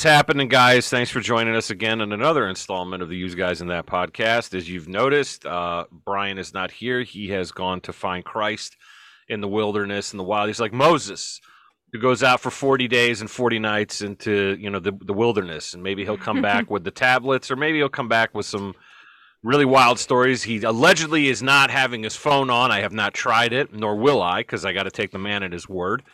What's happening, guys? Thanks for joining us again in another installment of the Use Guys in That podcast. As you've noticed, uh, Brian is not here. He has gone to find Christ in the wilderness in the wild. He's like Moses, who goes out for 40 days and 40 nights into you know the, the wilderness, and maybe he'll come back with the tablets, or maybe he'll come back with some really wild stories. He allegedly is not having his phone on. I have not tried it, nor will I, because I got to take the man at his word.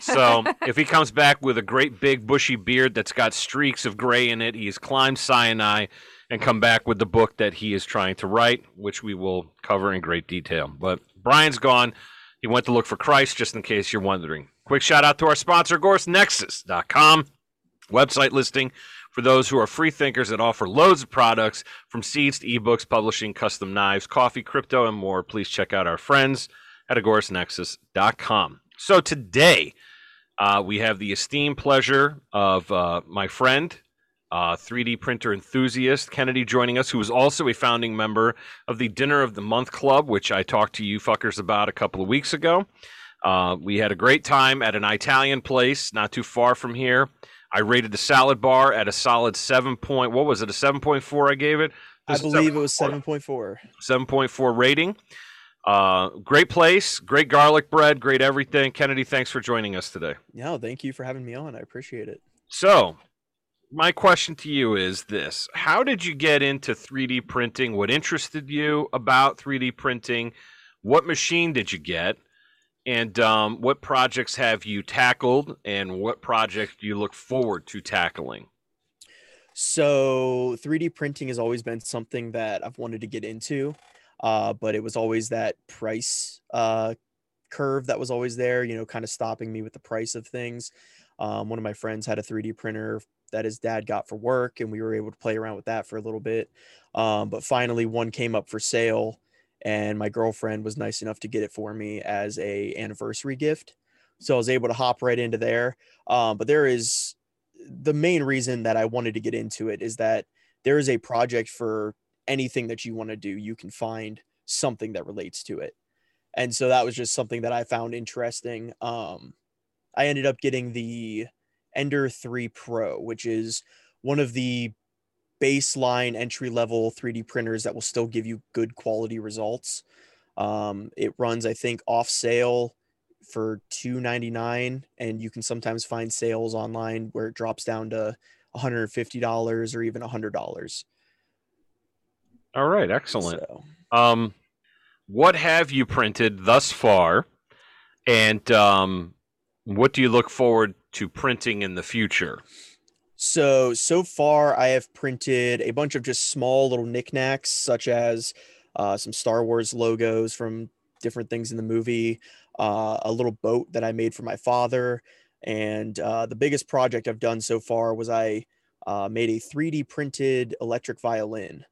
So if he comes back with a great big bushy beard that's got streaks of gray in it, he's climbed Sinai and come back with the book that he is trying to write, which we will cover in great detail. But Brian's gone. He went to look for Christ, just in case you're wondering. Quick shout out to our sponsor, GorseNexus.com, website listing for those who are free thinkers that offer loads of products from seeds to ebooks, publishing, custom knives, coffee, crypto, and more. Please check out our friends at AgorisNexus.com. So today, uh, we have the esteemed pleasure of uh, my friend, uh, 3D printer enthusiast Kennedy joining us, who is also a founding member of the Dinner of the Month Club, which I talked to you fuckers about a couple of weeks ago. Uh, we had a great time at an Italian place not too far from here. I rated the salad bar at a solid seven point. What was it? A seven point four. I gave it. I believe it was seven point four. Seven point four rating. Uh, great place, great garlic bread, great everything. Kennedy, thanks for joining us today. No, thank you for having me on. I appreciate it. So, my question to you is this How did you get into 3D printing? What interested you about 3D printing? What machine did you get? And um, what projects have you tackled? And what project do you look forward to tackling? So, 3D printing has always been something that I've wanted to get into uh, but it was always that price uh, curve that was always there, you know, kind of stopping me with the price of things. Um, one of my friends had a 3D printer that his dad got for work, and we were able to play around with that for a little bit. Um, but finally, one came up for sale, and my girlfriend was nice enough to get it for me as a anniversary gift. So I was able to hop right into there. Um, but there is the main reason that I wanted to get into it is that there is a project for anything that you want to do, you can find something that relates to it. And so that was just something that I found interesting. Um, I ended up getting the Ender 3 Pro, which is one of the baseline entry level 3D printers that will still give you good quality results. Um, it runs, I think, off sale for 299 and you can sometimes find sales online where it drops down to $150 or even $100 all right, excellent. So. Um, what have you printed thus far, and um, what do you look forward to printing in the future? So so far, I have printed a bunch of just small little knickknacks, such as uh, some Star Wars logos from different things in the movie, uh, a little boat that I made for my father, and uh, the biggest project I've done so far was I uh, made a 3D printed electric violin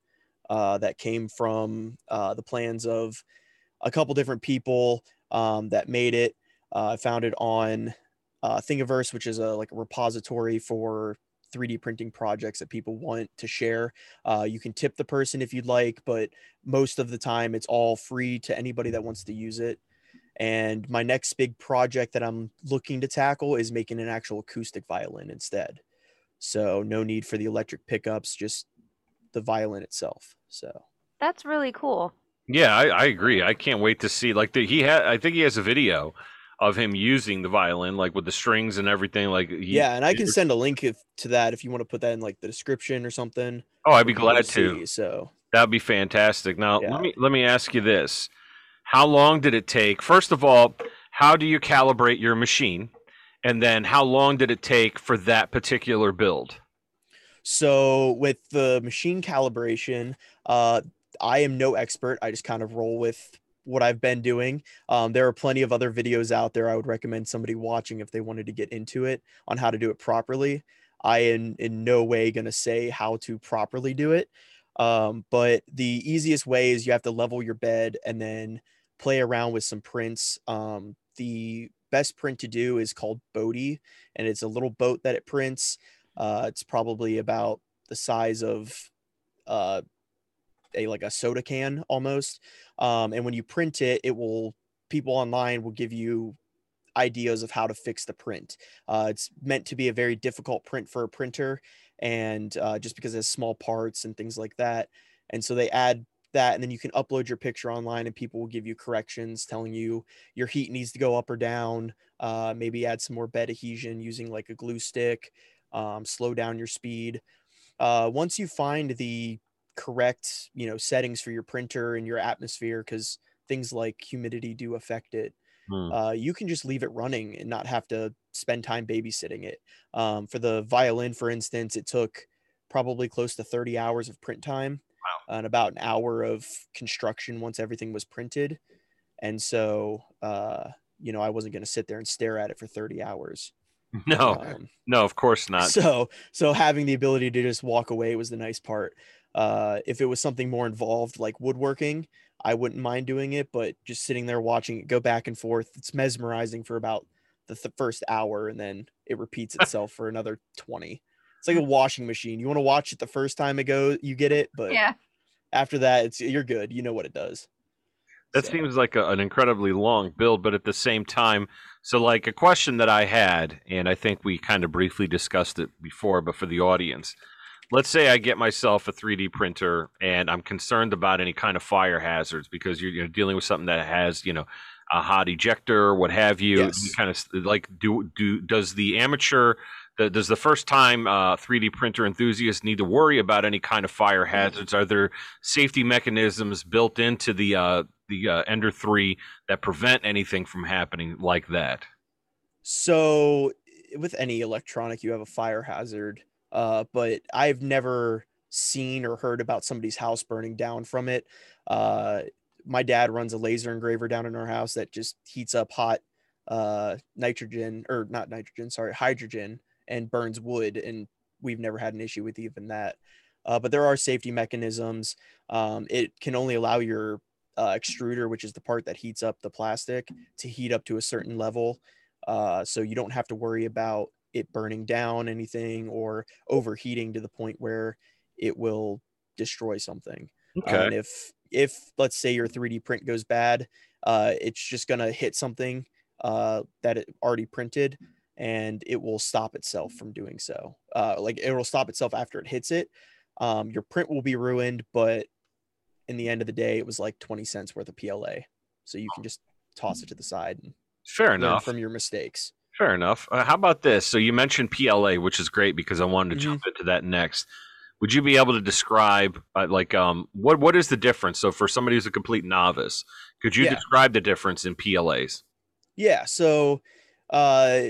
uh, that came from uh, the plans of a couple different people um, that made it. Uh, I found it on uh, Thingiverse, which is a like a repository for 3D printing projects that people want to share. Uh, you can tip the person if you'd like, but most of the time it's all free to anybody that wants to use it. And my next big project that I'm looking to tackle is making an actual acoustic violin instead. So no need for the electric pickups, just the violin itself. So that's really cool. Yeah, I, I agree. I can't wait to see. Like the, he had, I think he has a video of him using the violin, like with the strings and everything. Like he, yeah, and I can send a link if, to that if you want to put that in like the description or something. Oh, I'd be glad to. See, so that'd be fantastic. Now yeah. let me let me ask you this: How long did it take? First of all, how do you calibrate your machine? And then how long did it take for that particular build? So with the machine calibration, uh, I am no expert. I just kind of roll with what I've been doing. Um, there are plenty of other videos out there I would recommend somebody watching if they wanted to get into it on how to do it properly. I am in no way going to say how to properly do it. Um, but the easiest way is you have to level your bed and then play around with some prints. Um, the best print to do is called Bodhi, and it's a little boat that it prints. Uh, it's probably about the size of uh, a like a soda can almost. Um, and when you print it, it will people online will give you ideas of how to fix the print. Uh, it's meant to be a very difficult print for a printer, and uh, just because it has small parts and things like that. And so they add that, and then you can upload your picture online, and people will give you corrections telling you your heat needs to go up or down. Uh, maybe add some more bed adhesion using like a glue stick. Um, slow down your speed. Uh, once you find the correct, you know, settings for your printer and your atmosphere, because things like humidity do affect it Hmm. uh, you can just leave it running and not have to spend time babysitting it. Um, for the violin, for instance, it took probably close to 30 hours of print time and about an hour of construction once everything was printed. And so, uh, you know, I wasn't going to sit there and stare at it for 30 hours. No, Um, no, of course not. so, so having the ability to just walk away was the nice part. Uh, if it was something more involved, like woodworking, I wouldn't mind doing it, but just sitting there watching it go back and forth, it's mesmerizing for about the th- first hour, and then it repeats itself for another twenty. It's like a washing machine. You want to watch it the first time it goes, you get it, but Yeah. after that, it's you're good. You know what it does. That So- seems like a, an incredibly long build, but at the same time, so like a question that I had, and I think we kind of briefly discussed it before, but for the audience, let's say I get myself a 3D printer and I'm concerned about any kind of fire hazards because you're, you're dealing with something that has, you know, a hot ejector, what have you. Yes. Kind of like do do does the amateur the, does the first time uh, 3D printer enthusiast need to worry about any kind of fire hazards? Are there safety mechanisms built into the uh, the uh, Ender 3 that prevent anything from happening like that? So with any electronic, you have a fire hazard. Uh, but I've never seen or heard about somebody's house burning down from it. Uh, my dad runs a laser engraver down in our house that just heats up hot uh, nitrogen or not nitrogen, sorry, hydrogen and burns wood. And we've never had an issue with even that. Uh, but there are safety mechanisms. Um, it can only allow your uh, extruder, which is the part that heats up the plastic, to heat up to a certain level. Uh, so you don't have to worry about it burning down anything or overheating to the point where it will destroy something. Okay. And if if let's say your 3D print goes bad, uh, it's just gonna hit something uh, that it already printed, and it will stop itself from doing so. Uh, like it will stop itself after it hits it. Um, your print will be ruined, but in the end of the day, it was like 20 cents worth of PLA. So you can just toss it to the side and Fair enough. from your mistakes. Fair enough. Uh, how about this? So you mentioned PLA, which is great because I wanted to Mhm. jump into that next. Would you be able to describe, uh, like, um, what what is the difference? So for somebody who's a complete novice, could you Yeah. describe the difference in PLAs? Yeah, so uh,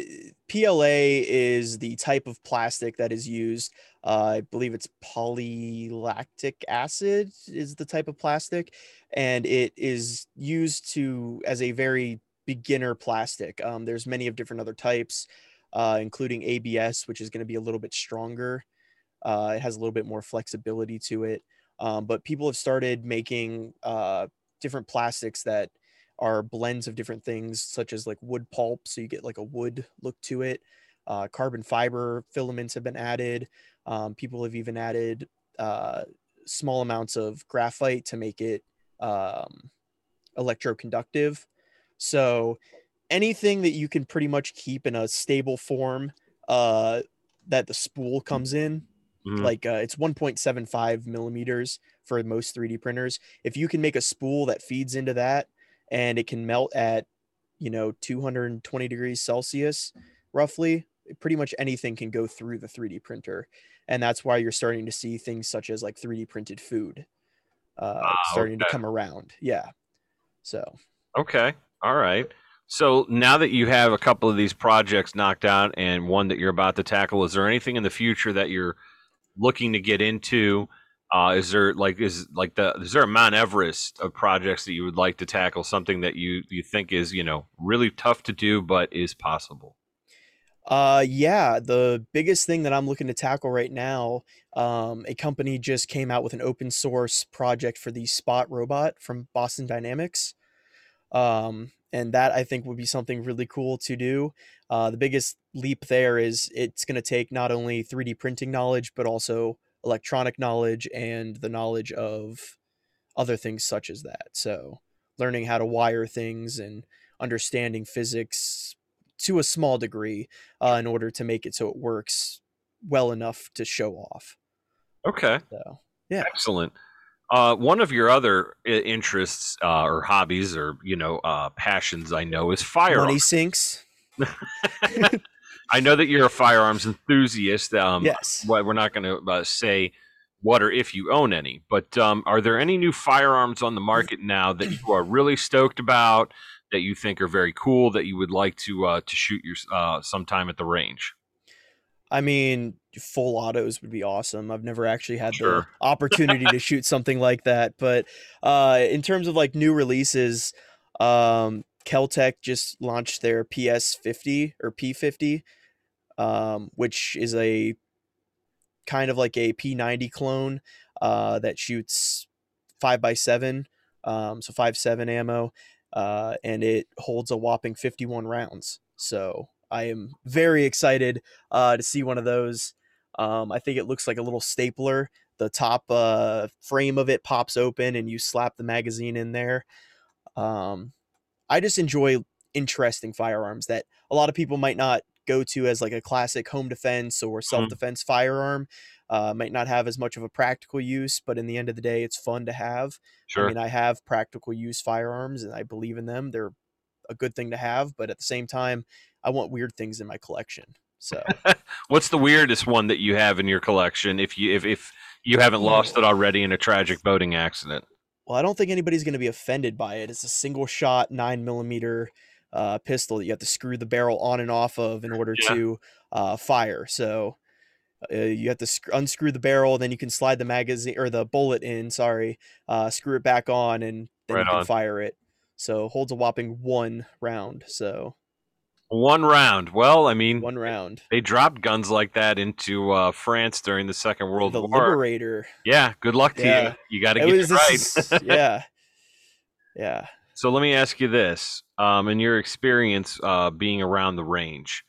PLA is the type of plastic that is used. Uh, I believe it's polylactic acid is the type of plastic, and it is used to as a very beginner plastic. Um, there's many of different other types, uh, including ABS, which is going to be a little bit stronger. Uh, it has a little bit more flexibility to it, um, but people have started making uh, different plastics that are blends of different things such as like wood pulp so you get like a wood look to it uh, carbon fiber filaments have been added um, people have even added uh, small amounts of graphite to make it um, electroconductive so anything that you can pretty much keep in a stable form uh, that the spool comes in Mhm. like uh, it's 1.75 millimeters for most 3d printers if you can make a spool that feeds into that and it can melt at you know 220 degrees celsius roughly pretty much anything can go through the 3d printer and that's why you're starting to see things such as like 3d printed food uh, Ah, starting to come around yeah so Okay. All right. So now that you have a couple of these projects knocked out and one that you're about to tackle, is there anything in the future that you're looking to get into? Uh, is there like is like the is there a Mount Everest of projects that you would like to tackle? Something that you you think is you know really tough to do but is possible. Uh, yeah, the biggest thing that I'm looking to tackle right now, um, a company just came out with an open source project for the Spot robot from Boston Dynamics. Um, and that I think would be something really cool to do. Uh, the biggest leap there is it's going to take not only 3D printing knowledge, but also electronic knowledge and the knowledge of other things such as that. So, learning how to wire things and understanding physics to a small degree uh, in order to make it so it works well enough to show off. Okay. So yeah, Excellent. Uh, one of your other interests uh, or hobbies or you know uh, passions, I know, is fire. money sinks. I know that you're a firearms enthusiast. Um, yes. well, we're not going to uh, say what or if you own any, but um, are there any new firearms on the market now that you are really stoked about? That you think are very cool that you would like to uh, to shoot your uh, sometime at the range. I mean, full autos would be awesome. I've never actually had Sure. the opportunity to shoot something like that, but uh, in terms of like new releases, um, Keltec just launched their PS50 or P50, um, which is a kind of like a P90 clone uh, that shoots five by seven, um, so five seven ammo, uh, and it holds a whopping 51 rounds. So I am very excited uh, to see one of those. Um, I think it looks like a little stapler. The top uh, frame of it pops open, and you slap the magazine in there. Um, I just enjoy interesting firearms that a lot of people might not go to as like a classic home defense or self defense firearm. Uh, might not have as much of a practical use, but in the end of the day, it's fun to have. Sure. I mean, I have practical use firearms and I believe in them. They're a good thing to have, but at the same time, I want weird things in my collection. So, What's the weirdest one that you have in your collection? If you if, if you haven't lost it already in a tragic boating accident. well, I don't think anybody's going to be offended by it. It's a single shot nine millimeter uh, pistol that you have to screw the barrel on and off of in order Yeah. to uh, fire. So, uh, you have to sc- unscrew the barrel, then you can slide the magazine or the bullet in. Sorry, uh, screw it back on, and then Right you can on. fire it. So holds a whopping one round. So One round. Well, I mean, one round. they dropped guns like that into uh, France during the Second World War the War. Liberator. Yeah, good luck to Yeah. you. You got to It get was it right. yeah, yeah. So let me ask you this: um, in your experience uh, being around the range,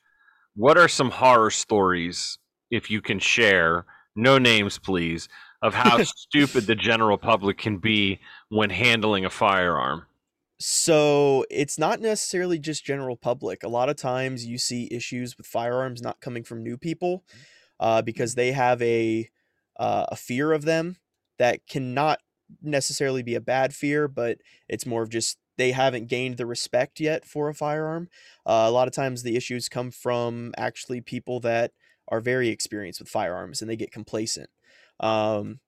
what are some horror stories, if you can share? No names, please. Of how stupid the general public can be when handling a firearm. So it's not necessarily just general public. A lot of times you see issues with firearms not coming from new people uh, because they have a uh, a fear of them that cannot necessarily be a bad fear, but it's more of just they haven't gained the respect yet for a firearm. Uh, a lot of times the issues come from actually people that are very experienced with firearms and they get complacent. Um,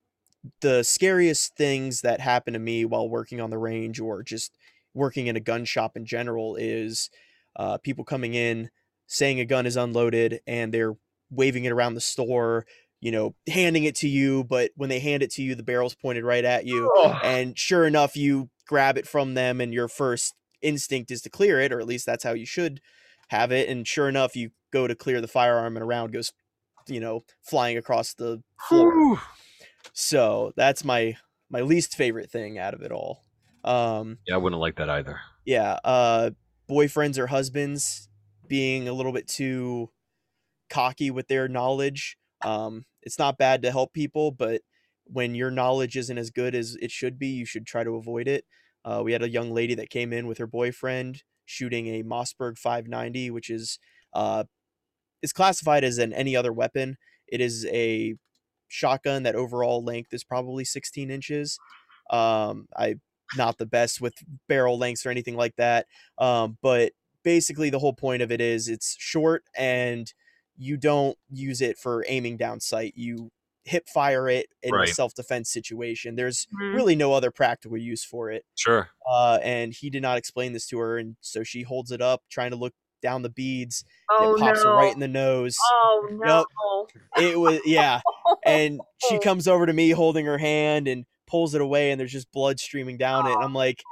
the scariest things that happen to me while working on the range or just working in a gun shop in general is uh, people coming in saying a gun is unloaded and they're waving it around the store you know handing it to you but when they hand it to you the barrel's pointed right at you and sure enough you grab it from them and your first instinct is to clear it or at least that's how you should have it and sure enough you go to clear the firearm and a round goes you know flying across the floor Whew. so that's my my least favorite thing out of it all um Yeah, I wouldn't like that either. yeah uh boyfriends or husbands being a little bit too cocky with their knowledge um it's not bad to help people but when your knowledge isn't as good as it should be you should try to avoid it. Uh, we had a young lady that came in with her boyfriend shooting a mossberg 590 which is uh is classified as an any other weapon. It is a shotgun that overall length is probably 16 inches. Um i not the best with barrel lengths or anything like that. Um, but basically, the whole point of it is it's short and you don't use it for aiming down sight. You hip fire it in Right. a self defense situation. There's really no other practical use for it. Sure. Uh, and he did not explain this to her, and so she holds it up, trying to look down the beads. and Oh it pops no! her right in the nose. oh no! It was yeah, and she comes over to me holding her hand and pulls it away, and there's just blood streaming down it. And I'm like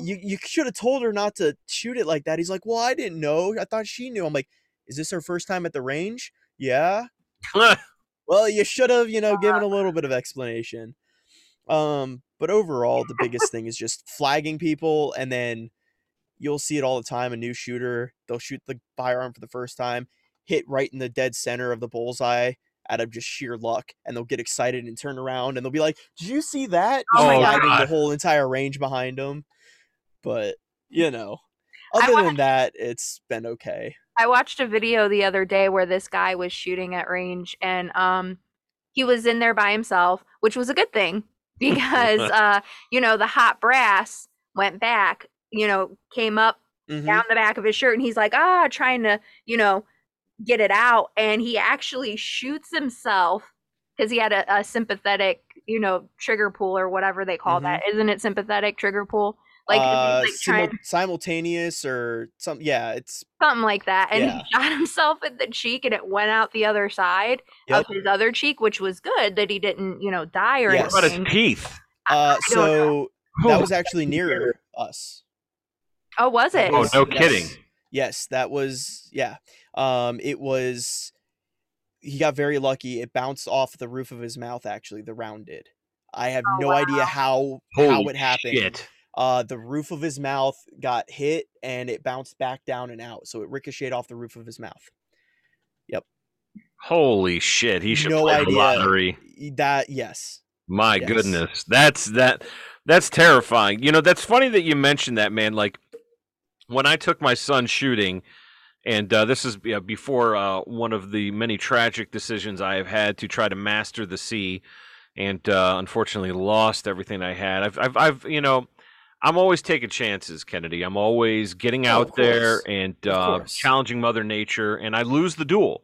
you you should have told her not to shoot it like that. He's like, well, I didn't know. I thought she knew. I'm like, is this her first time at the range? Yeah. Well, you should have, you know, given a little bit of explanation. Um, but overall, the biggest thing is just flagging people, and then you'll see it all the time. A new shooter, they'll shoot the firearm for the first time, hit right in the dead center of the bullseye out of just sheer luck, and they'll get excited and turn around, and they'll be like, "Did you see that?" Oh my God. the whole entire range behind them. But you know, other wanna- than that, it's been okay. I watched a video the other day where this guy was shooting at range and um he was in there by himself, which was a good thing because uh you know the hot brass went back, you know, came up Mhm. down the back of his shirt and he's like, "Ah, trying to, you know, get it out." And he actually shoots himself because he had a, a sympathetic, you know, trigger pull or whatever they call that. Isn't it sympathetic trigger pull? Like, uh, like, simul- trying- simultaneous or some. Yeah, it's something like that. And Yeah. he shot himself in the cheek and it went out the other side Yep. of his other cheek, which was good that he didn't, you know, die or Yes. What about his teeth? uh. don't So that was actually near us. Oh, was it? Oh, no yes. kidding. Yes, that was yeah. Um, it was. He got very lucky. It bounced off the roof of his mouth. Actually, the round did. I have Oh, no wow. idea how how it happened. Shit. Uh, the roof of his mouth got hit and it bounced back down and out, so it ricocheted off the roof of his mouth. Yep. Holy shit. He should No play the idea. lottery. That yes, My Yes. goodness. That's that that's terrifying. You know, that's funny that you mentioned that, man. Like when I took my son shooting and uh, this is yeah, before uh, one of the many tragic decisions I have had to try to master the sea, and uh, unfortunately lost everything I had. I've, I've, I've, you know, I'm always taking chances, Kennedy. I'm always getting Oh, out of there and uh, challenging Mother Nature, and I lose the duel,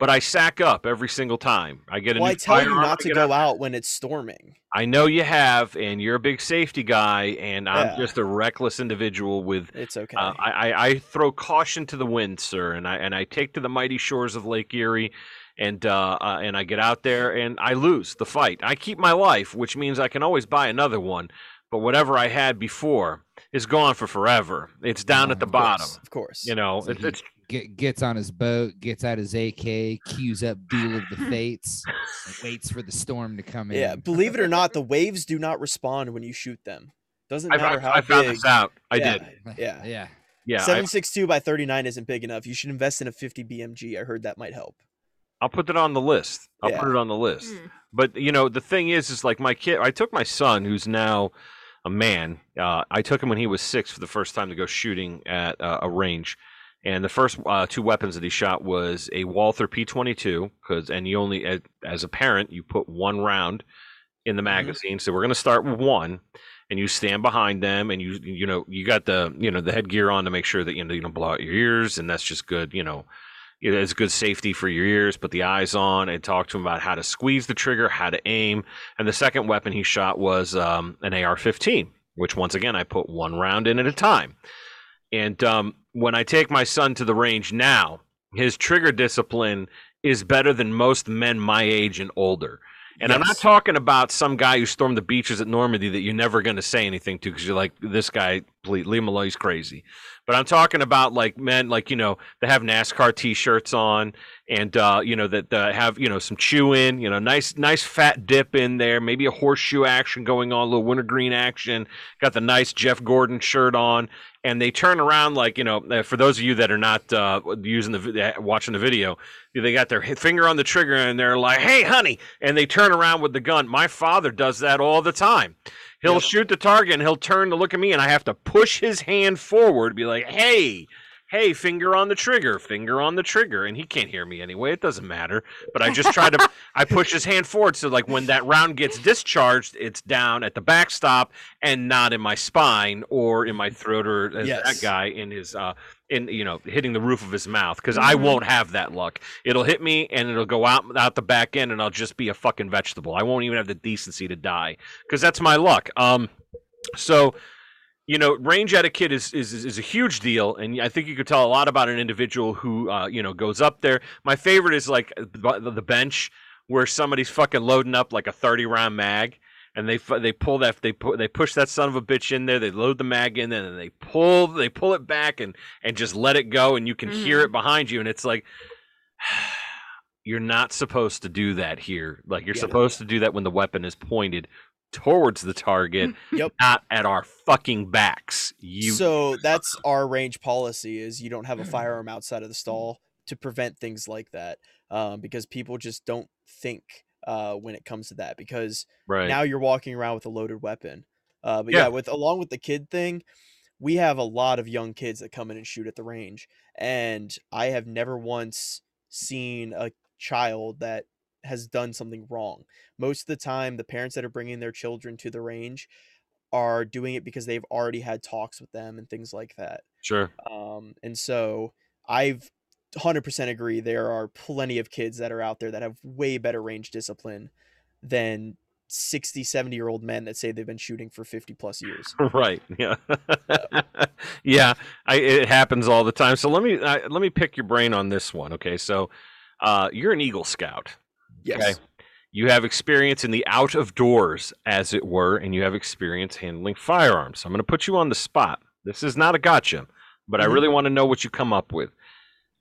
but I sack up every single time. I get a well, new I tell you not to go out when it's storming. I know you have, and you're a big safety guy, and I'm just a reckless individual with. It's okay. Uh, I, I, I throw caution to the wind, sir, and I and I take to the mighty shores of Lake Erie, and uh, uh, and I get out there and I lose the fight. I keep my life, which means I can always buy another one, but whatever I had before is gone for forever. It's down at the Of bottom. course, of course. You know, So it's, it's get, gets on his boat, gets out his AK, cues up "Duel of the Fates, and waits for the storm to come in. Yeah, believe it or not, the waves do not respond when you shoot them. Doesn't I, matter how I found big. this out. I yeah, did. Yeah. yeah. Yeah, I, Seven six two by thirty nine isn't big enough. You should invest in a fifty BMG. I heard that might help. I'll put that on the list. I'll Yeah. put it on the list. Mm. But you know, the thing is, is like my kid. I took my son, who's now a man. Uh, I took him when he was six for the first time to go shooting at uh, a range, and the first uh, two weapons that he shot was a Walther P22. Because and you only, as, as a parent, you put one round in the magazine. So we're going to start with one, and you stand behind them, and you you know you got the you know the headgear on to make sure that you know you don't blow out your ears, and that's just good. You know you know, it's good safety for your ears. Put the eyes on and talk to him about how to squeeze the trigger, how to aim. And the second weapon he shot was um, an AR-15, which once again I put one round in at a time. And um, when I take my son to the range now, his trigger discipline is better than most men my age and older. And I'm not talking about some guy who stormed the beaches at Normandy that you're never going to say anything to because you're like, this guy, please, leave him alone, he's crazy. But I'm talking about like men, like, you know, that have NASCAR t shirts on and, uh, you know, that uh, have, you know, some chew in, you know, nice, nice fat dip in there, maybe a horseshoe action going on, a little wintergreen action, got the nice Jeff Gordon shirt on. And they turn around like, you know, uh, for those of you that are not uh, using the, watching the video, they got their finger on the trigger and they're like, hey, honey. And they turn around with the gun. My father does that all the time. He'll Yep. shoot the target and he'll turn to look at me and I have to push his hand forward, be like, hey, hey, finger on the trigger, finger on the trigger. And he can't hear me anyway. It doesn't matter. But I just try to, I push his hand forward. So, like, when that round gets discharged, it's down at the backstop and not in my spine or in my throat or Yes. that guy in his, uh, in you know hitting the roof of his mouth because I Mhm. won't have that luck. It'll hit me and it'll go out out the back end and I'll just be a fucking vegetable. I won't even have the decency to die because that's my luck. Um, so you know, range etiquette is, is is a huge deal, and I think you could tell a lot about an individual who uh, you know goes up there. My favorite is like the the bench where somebody's fucking loading up like a thirty round mag. And they they pull that they put they push that son of a bitch in there. They load the mag in, there, and they pull they pull it back and and just let it go, and you can hear Mhm. it behind you, and it's like you're not supposed to do that here. Like you're Yeah. supposed to do that when the weapon is pointed towards the target, Yep. not at our fucking backs. You so that's our range policy is you don't have a firearm outside of the stall to prevent things like that um, because people just don't think uh, when it comes to that because right? now you're walking around with a loaded weapon uh, but yeah. Yeah. with along with the kid thing we have a lot of young kids that come in and shoot at the range, and I have never once seen a child that has done something wrong. Most of the time, the parents that are bringing their children to the range are doing it because they've already had talks with them and things like that. Sure. Um, and so I've 100% agree there are plenty of kids that are out there that have way better range discipline than 60 70 year old men that say they've been shooting for 50 plus years Right. Yeah. yeah. I, it happens all the time. So let me I, let me pick your brain on this one. Okay. So uh, you're an Eagle Scout. yes Okay. You have experience in the out of doors, as it were, and you have experience handling firearms. So I'm going to put you on the spot. This is not a gotcha, but I Mhm. really want to know what you come up with.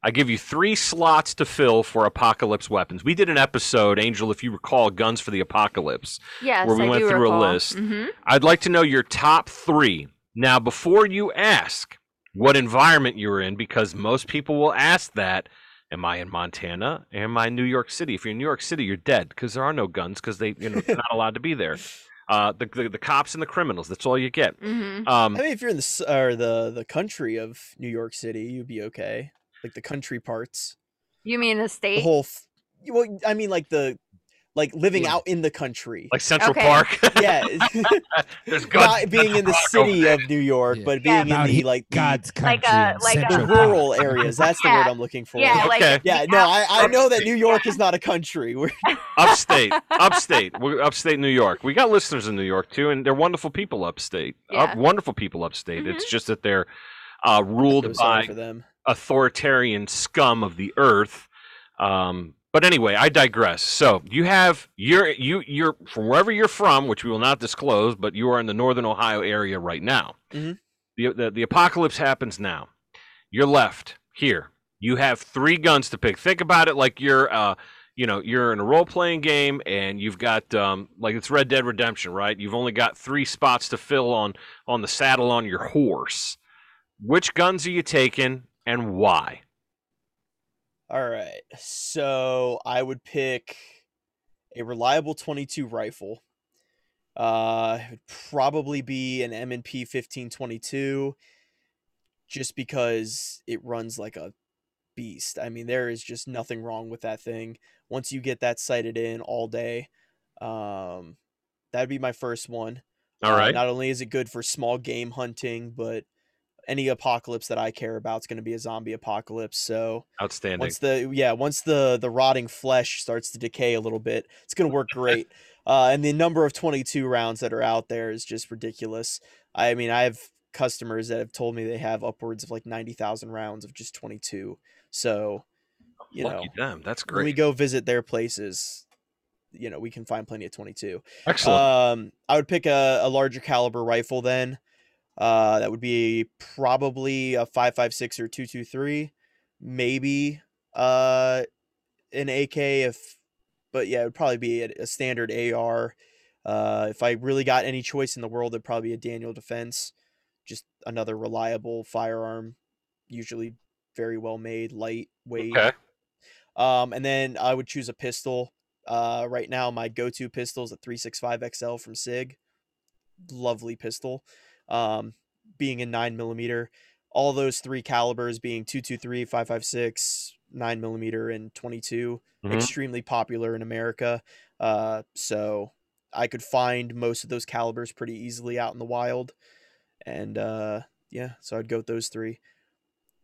I give you three slots to fill for apocalypse weapons. We did an episode, Angel, if you recall, Guns for the Apocalypse. Yes, where we I went do through a recall. list. Mhm. I'd like to know your top three. Now, before you ask what environment you're in, because most people will ask that, am I in Montana? Am I in New York City? If you're in New York City, you're dead because there are no guns because they, you know, they're not allowed to be there. Uh, the, the the cops and the criminals. That's all you get. Mhm. Um, i mean if you're in the or the the country of new york city you'd be okay like the country parts You mean the the state? whole f- well i mean like the like living Yeah. out in the country like Central Okay. Park. yeah there's guns. not being in the city of new york Yeah. but Yeah. being in the he- like the, God's Like uh, country. a- like a- the rural areas that's the word i'm looking for yeah, like Okay. yeah no I, I know that new york is not a country We're, upstate, upstate, We're upstate New York. We got listeners in New York too, and they're wonderful people upstate. Uh, Up, wonderful people upstate. It's mm-hmm. just that they're uh, ruled by for them authoritarian scum of the earth. Um, but anyway, I digress. So you have you're you you're from wherever you're from, which we will not disclose, but you are in the northern Ohio area right now. Mhm. The, the the apocalypse happens now. You're left here. You have three guns to pick. Think about it like you're uh you know you're in a role playing game and you've got um like it's Red Dead Redemption, right? You've only got three spots to fill on on the saddle on your horse. Which guns are you taking and why? All right. So I would pick a reliable 22 rifle. Uh, it would probably be an M&P 1522 just because it runs like a beast. I mean, there is just nothing wrong with that thing. Once you get that sighted in all day, um, that'd be my first one. All right. Uh, not only is it good for small game hunting, but any apocalypse that I care about is going to be a zombie apocalypse. So Outstanding. once the yeah once the the rotting flesh starts to decay a little bit, it's going to work great. uh, and the number of 22 rounds that are out there is just ridiculous. I mean, I have customers that have told me they have upwards of like 90,000 rounds of just 22. So, you know, Lucky them. That's great. when we go visit their places, you know, we can find plenty of 22. Excellent. Um, I would pick a, a larger caliber rifle then. Uh, that would be probably a 5.56 or 223, maybe uh, an AK if, but yeah, it would probably be a, a standard AR. Uh, if I really got any choice in the world, it'd probably be a Daniel Defense, just another reliable firearm, usually very well made, lightweight. okay. Um, and then I would choose a pistol. Uh, right now, my go-to pistol is a 365 XL from Sig. Lovely pistol. Um, being in nine millimeter, all those three calibers being 223, 556, nine millimeter, and 22, Mhm. extremely popular in America. Uh, so I could find most of those calibers pretty easily out in the wild. And uh, yeah, so I'd go with those three.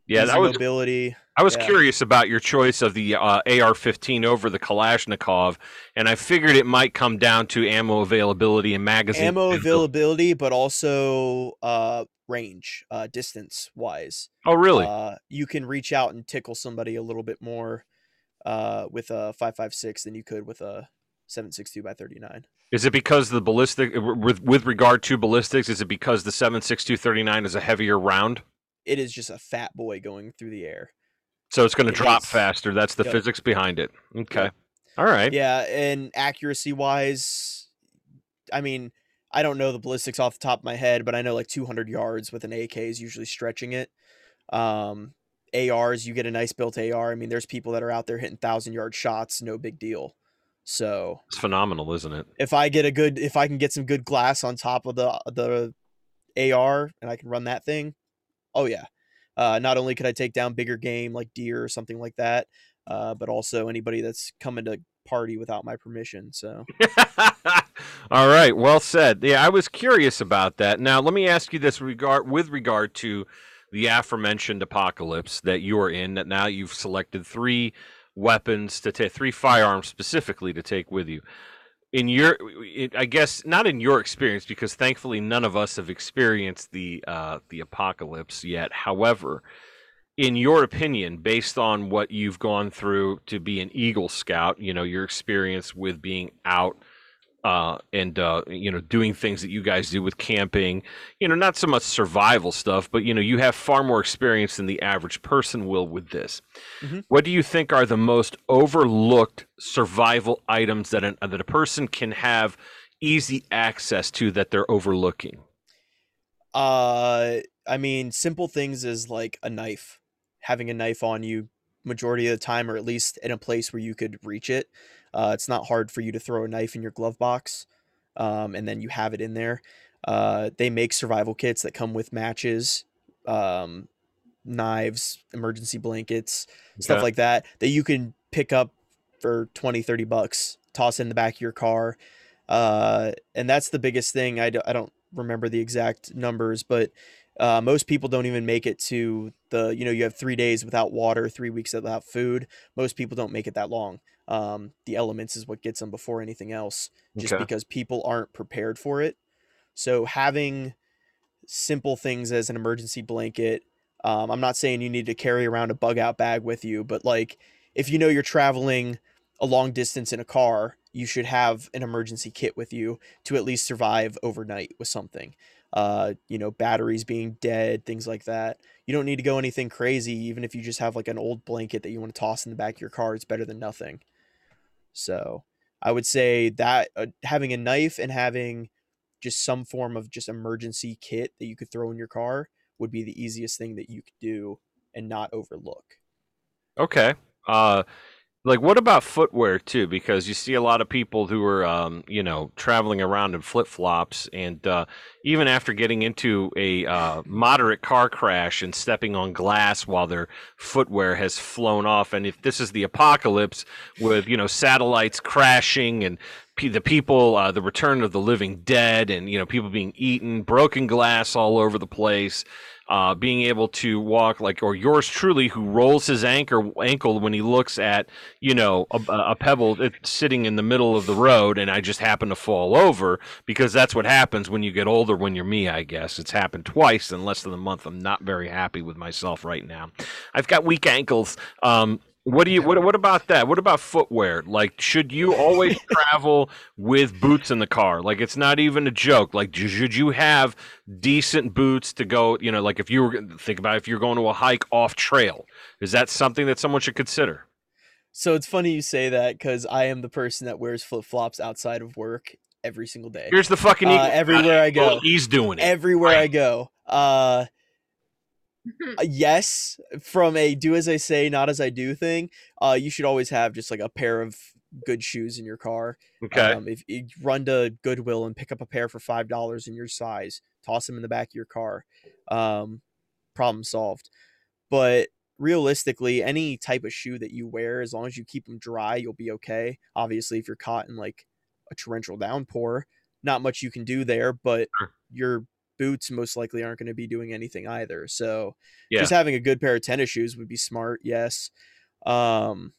Yeah, that was. mobility. I was yeah. curious about your choice of the uh, AR-15 over the Kalashnikov, and I figured it might come down to ammo availability and magazine. ammo availability. but also uh, range, uh, distance wise. Oh, really? Uh, you can reach out and tickle somebody a little bit more uh, with a 5.56 than you could with a 7.62 by 39. is it because the ballistic, with with regard to ballistics, is it because the 7.6239 is a heavier round, It is just a fat boy going through the air. so it's going to It drop is. faster? That's the Yep. physics behind it. Okay. Yep. All right. Yeah, and accuracy wise, I mean, I don't know the ballistics off the top of my head, but I know like 200 yards with an AK is usually stretching it. Um, ARs, you get a nice built AR. I mean, there's people that are out there hitting thousand yard shots, no big deal. So It's phenomenal, isn't it? if I get a good, if I can get some good glass on top of the the AR and I can run that thing, oh yeah. Uh, not only could I take down bigger game like deer or something like that, uh, but also anybody that's coming to party without my permission. So, all right, well said. Yeah, I was curious about that. Now, let me ask you this regard with regard to the aforementioned apocalypse that you're in. That now you've selected three weapons to take, three firearms specifically to take with you. In your, I guess not in your experience, because thankfully none of us have experienced the uh, the apocalypse yet. However, in your opinion, based on what you've gone through to be an Eagle Scout, you know, your experience with being out uh, and uh, you know doing things that you guys do with camping, you know, not so much survival stuff, but you know, you have far more experience than the average person will with this. Mm-hmm. What do you think are the most overlooked survival items that an, that a person can have easy access to that they're overlooking? Uh, I mean, simple things is like a knife having a knife on you majority of the time, or at least in a place where you could reach it. Uh, it's not hard for you to throw a knife in your glove box, um, and then you have it in there. Uh, they make survival kits that come with matches, um, knives, emergency blankets, okay. stuff like that, that you can pick up for 20, 30 bucks, toss in the back of your car. Uh, and that's the biggest thing. I d- I don't remember the exact numbers, but uh, most people don't even make it to the, you know, you have three days without water, three weeks without food. Most people don't make it that long. Um, the elements is what gets them before anything else, just okay. because people aren't prepared for it. So having simple things as an emergency blanket. Um, I'm not saying you need to carry around a bug out bag with you, but like if you know you're traveling a long distance in a car, you should have an emergency kit with you to at least survive overnight with something uh, you know, batteries being dead, things like that. You don't need to go anything crazy, even if you just have like an old blanket that you want to toss in the back of your car. It's better than nothing. So I would say that uh, having a knife and having just some form of just emergency kit that you could throw in your car would be the easiest thing that you could do and not overlook. Okay. Uh, like what about footwear too? Because you see a lot of people who are um, you know traveling around in flip-flops and uh, even after getting into a uh, moderate car crash and stepping on glass while their footwear has flown off. And if this is the apocalypse with you know satellites crashing and the people, uh, the return of the living dead, and you know people being eaten, broken glass all over the place uh, being able to walk like, or yours truly, who rolls his anchor ankle when he looks at, you know, a, a pebble sitting in the middle of the road, and I just happen to fall over because that's what happens when you get older. When you're me, I guess it's happened twice in less than a month. I'm not very happy with myself right now. I've got weak ankles. Um, what do you what what about that? What about footwear? Like should you always travel with boots in the car? Like it's not even a joke. Like should you have decent boots to go, you know, like if you were think about if you're going to a hike off trail. Is that something that someone should consider? So it's funny you say that cuz I am the person that wears flip-flops outside of work every single day. Here's the fucking uh, everywhere I go. he's doing it. Everywhere right. I go. Uh uh, yes, from a do as I say, not as I do thing, uh, you should always have just like a pair of good shoes in your car. Okay. Um, if you run to Goodwill and pick up a pair for five dollars in your size, toss them in the back of your car. Um, problem solved. But realistically, any type of shoe that you wear, as long as you keep them dry, you'll be okay. Obviously, if you're caught in like a torrential downpour, not much you can do there, but sure. you're boots most likely aren't going to be doing anything either. So yeah. just having a good pair of tennis shoes would be smart. Yes. Um,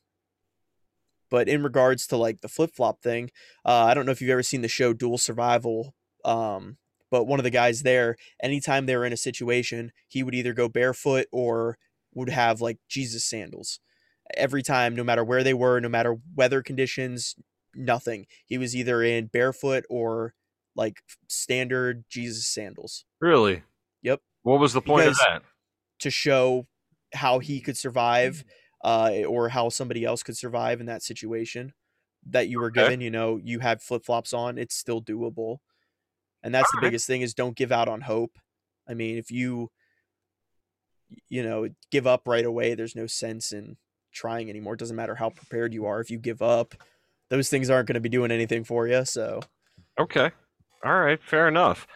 but in regards to like the flip flop thing, uh, I don't know if you've ever seen the show Dual Survival. Um, but one of the guys there, anytime they were in a situation, he would either go barefoot or would have like Jesus sandals. Every time, no matter where they were, no matter weather conditions, nothing. He was either in barefoot or like standard Jesus sandals. Really? Yep. What was the point because of that? To show how he could survive uh, or how somebody else could survive in that situation that you were okay. given. You know, you had flip flops on, it's still doable. And that's the biggest thing is don't give out on hope. I mean, if you, you know, give up right away, there's no sense in trying anymore. It doesn't matter how prepared you are. If you give up, those things aren't going to be doing anything for you. So, okay. All right, fair enough.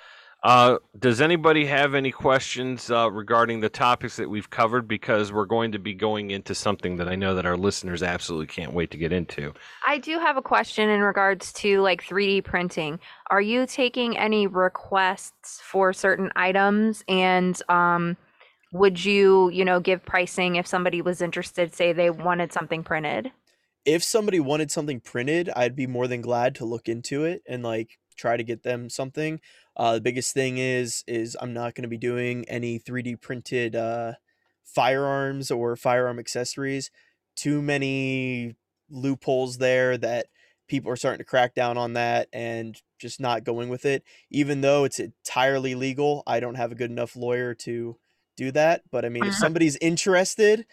Uh, does anybody have any questions uh, regarding the topics that we've covered? Because we're going to be going into something that I know that our listeners absolutely can't wait to get into. I do have a question in regards to like 3D printing. Are you taking any requests for certain items and um would you, you know, give pricing if somebody was interested say they wanted something printed? If somebody wanted something printed, I'd be more than glad to look into it and like try to get them something. Uh, the biggest thing is is I'm not going to be doing any 3D printed uh, firearms or firearm accessories. Too many loopholes there that people are starting to crack down on that and just not going with it. Even though it's entirely legal, I don't have a good enough lawyer to do that. But I mean, if Mhm. somebody's interested,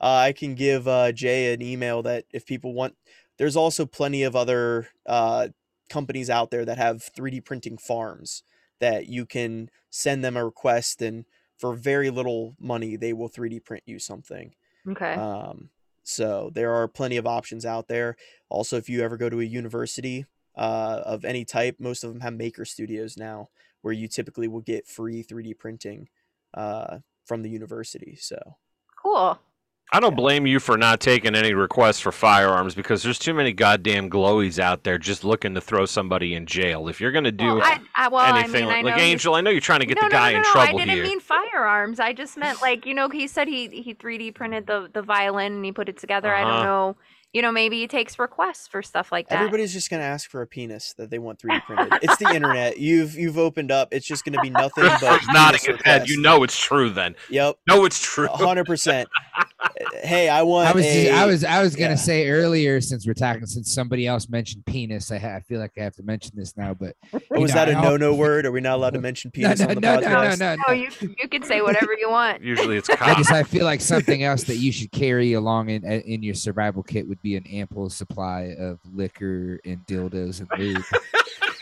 uh, I can give uh, Jay an email that if people want. There's also plenty of other uh, companies out there that have 3D printing farms that you can send them a request and for very little money they will 3D print you something. Okay. Um, so there are plenty of options out there. Also, if you ever go to a university uh, of any type, most of them have maker studios now where you typically will get free 3D printing uh, from the university. So cool. I don't blame you for not taking any requests for firearms because there's too many goddamn glowies out there just looking to throw somebody in jail. If you're going to do Well, I, I, well, I anything mean, like, I like Angel, I know you're trying to get no, the guy no, no, in no, trouble I didn't here. mean firearms. I just meant like you know he said he he 3D printed the the violin and he put it together. I Uh-huh. don't know. You know, maybe he takes requests for stuff like that. everybody's just gonna ask for a penis that they want 3D printed. it's the internet. You've you've opened up. It's just gonna be nothing but He's nodding penis his head. You know it's true then. Yep, No, it's true. hundred percent. Hey, I want. I was a, just, I was I was gonna yeah. say earlier since we're talking since somebody else mentioned penis I, ha- I feel like I have to mention this now but Oh, was know, that a I- no-no word? Are we not allowed to mention penis no on the no, no podcast? no no no, no you you can say whatever you want. Usually it's I just I feel like something else that you should carry along in in your survival kit would be an ample supply of liquor and dildos and lube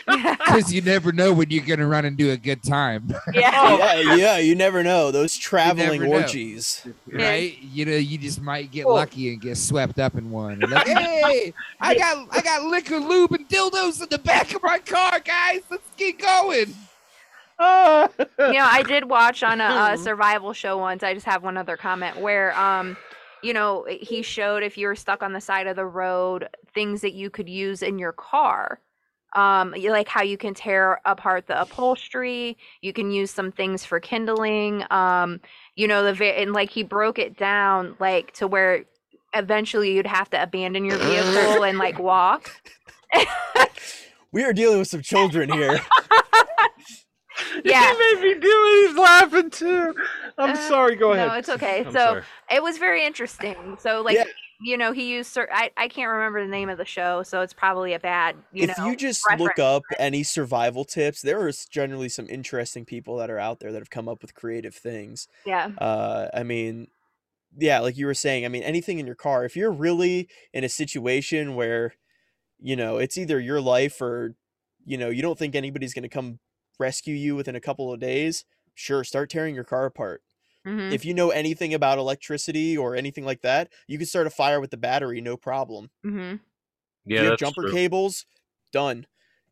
because you never know when you're gonna run and do a good time yeah. yeah, yeah, you never know those traveling never know. orgies. right? You know, you just might get Cool. lucky and get swept up in one. Like, hey, I got I got liquor, lube, and dildos in the back of my car, guys. Let's get going. you know, I did watch on a, a survival show once. I just have one other comment where, um, you know, he showed if you were stuck on the side of the road, things that you could use in your car. Um, like how you can tear apart the upholstery. You can use some things for kindling. Um, you know, the va- and like he broke it down like to where eventually you'd have to abandon your vehicle and like walk. We are dealing with some children here. Yeah. he made me do it. He's laughing too. I'm Uh, sorry. Go ahead. No, it's okay. I'm so sorry. it was very interesting. So like Yeah. you know, he used cer- I I can't remember the name of the show, so it's probably a bad, you if know. you just reference. look up any survival tips, there are generally some interesting people that are out there that have come up with creative things. yeah. Uh, I mean, yeah, like you were saying, I mean, anything in your car. If you're really in a situation where, you know, it's either your life or, you know, you don't think anybody's going to come rescue you within a couple of days, sure, start tearing your car apart. hmm If you know anything about electricity or anything like that, you can start a fire with the battery, no problem. hmm Yeah, you have that's jumper true. cables, done.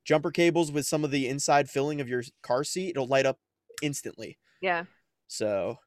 Jumper cables with some of the inside filling of your car seat, it'll light up instantly. Yeah. So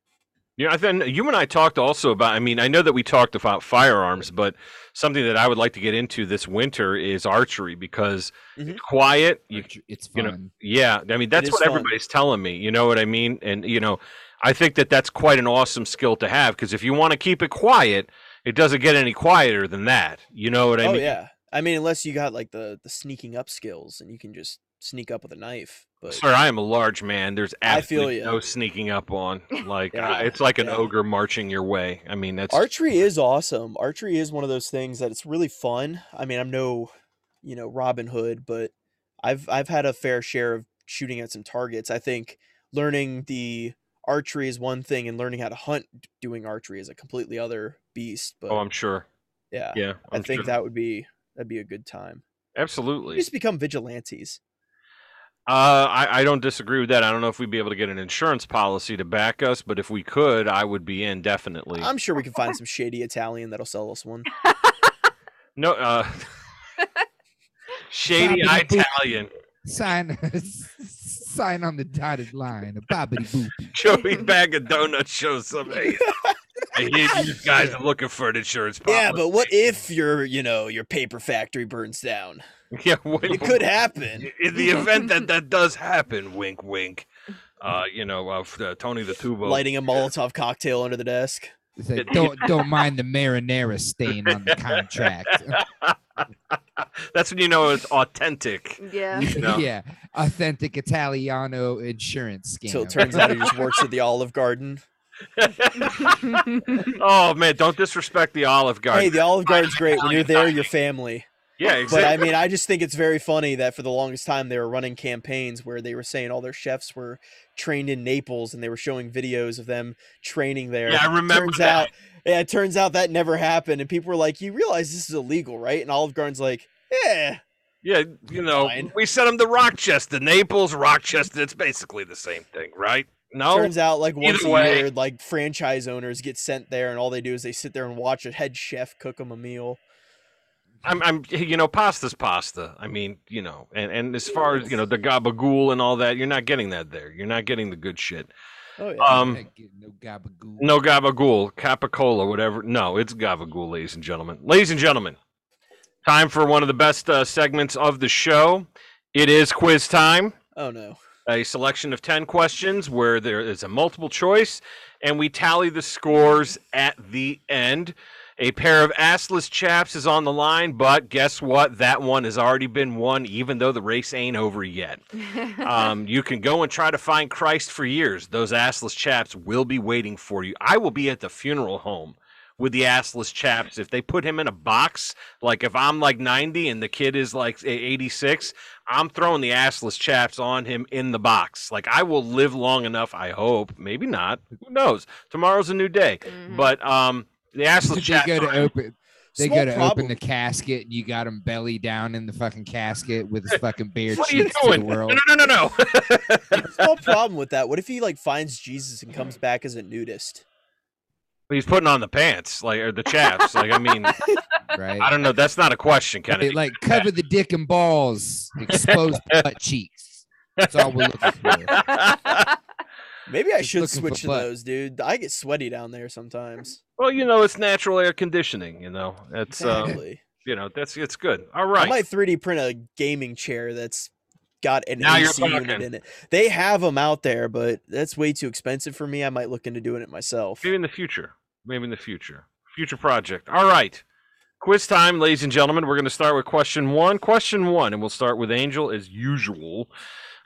Yeah, I think you and I talked also about. I mean, I know that we talked about firearms, but something that I would like to get into this winter is archery because Mhm. it's quiet. You, It's you fun. know, yeah, I mean that's what fun. everybody's telling me. You know what I mean? And you know, I think that that's quite an awesome skill to have because if you want to keep it quiet, it doesn't get any quieter than that. You know what I oh mean? Oh yeah. I mean, unless you got like the the sneaking up skills and you can just sneak up with a knife. But Sir, I am a large man. There's I feel absolutely no sneaking up on. Like Yeah, it's like an yeah. ogre marching your way. I mean, that's archery is awesome. Archery is one of those things that it's really fun. I mean, I'm no, you know, Robin Hood, but I've I've had a fair share of shooting at some targets. I think learning the archery is one thing and learning how to hunt doing archery is a completely other beast. But oh, I'm sure. yeah, Yeah, I I'm think sure. that would be that'd be a good time. absolutely. Just become vigilantes. Uh, I, I don't disagree with that. I don't know if we'd be able to get an insurance policy to back us, but if we could, I would be in definitely. I'm sure we can find some shady Italian that'll sell us one. no, uh, shady Italian. Sign sign on the dotted line. A bobbity boop. Joey Bag of Donuts shows up. Hey, I hear you guys are looking for an insurance policy. Yeah, but what if your, you know, your paper factory burns down? Yeah, what, It could happen. in the event that that does happen, wink, wink. Uh, you know, uh, f- uh, Tony the Tubo. Lighting a Molotov cocktail under the desk. It's like, don't don't mind the marinara stain on the contract. That's when you know it's authentic. Yeah. know? yeah, authentic Italiano insurance scam. So it turns out he just works at the Olive Garden. oh man, don't disrespect the Olive Garden. Hey, the Olive Garden's great. When you're there, your family. Yeah, But. I mean, I just think it's very funny that for the longest time they were running campaigns where they were saying all their chefs were trained in Naples and they were showing videos of them training there. yeah, I remember turns that. out, yeah, it turns out that never happened, and people were like, "You realize this is illegal, right?" And Olive Garden's like, "Yeah, Yeah, you know, Fine. we sent them to Rochester, Naples, Rochester. It's basically the same thing, right? No, Turns out, like once a year, like franchise owners get sent there, and all they do is they sit there and watch a head chef cook them a meal. I'm, I'm, you know, pasta's pasta. I mean, you know, and and as far as you know, the gabagool and all that, you're not getting that there. You're not getting the good shit. Oh yeah. Um, no gabagool. No gabagool, capicola, whatever. No, it's gabagool, ladies and gentlemen. Ladies and gentlemen, time for one of the best uh, segments of the show. It is quiz time. oh no. A selection of 10 questions where there is a multiple choice, and we tally the scores at the end. A pair of assless chaps is on the line, but guess what? That one has already been won, even though the race ain't over yet. Um, you can go and try to find Christ for years. Those assless chaps will be waiting for you. I will be at the funeral home with the assless chaps. If they put him in a box, like if I'm like 90 and the kid is like 86, I'm throwing the assless chaps on him in the box. Like I will live long enough, I hope. Maybe not. Who knows? Tomorrow's a new day. Mhm. But um the assless they chaps. go to open. They Small go to problem. open the casket, and you got him belly down in the fucking casket with his fucking bare What are you cheeks to the doing? No, world. no, no, no, no. Small problem with that. What if he like finds Jesus and comes back as a nudist? He's putting on the pants, like or the chaps. Like I mean, Right? I don't know. That's not a question, They, Kennedy. like cover the dick and balls, exposed butt cheeks. That's all we're looking for. Maybe I Just should looking for switch to butt. those, dude. I get sweaty down there sometimes. well, you know, it's natural air conditioning. You know, it's uh, Exactly. you know, that's it's good. All I right. might 3D print a gaming chair that's got an Now you're AC unit talking. in it. They have them out there, but that's way too expensive for me. I might look into doing it myself. Maybe in the future. Maybe in the future. Future project. All right. Quiz time, ladies and gentlemen. We're going to start with question one. Question one, and we'll start with Angel as usual,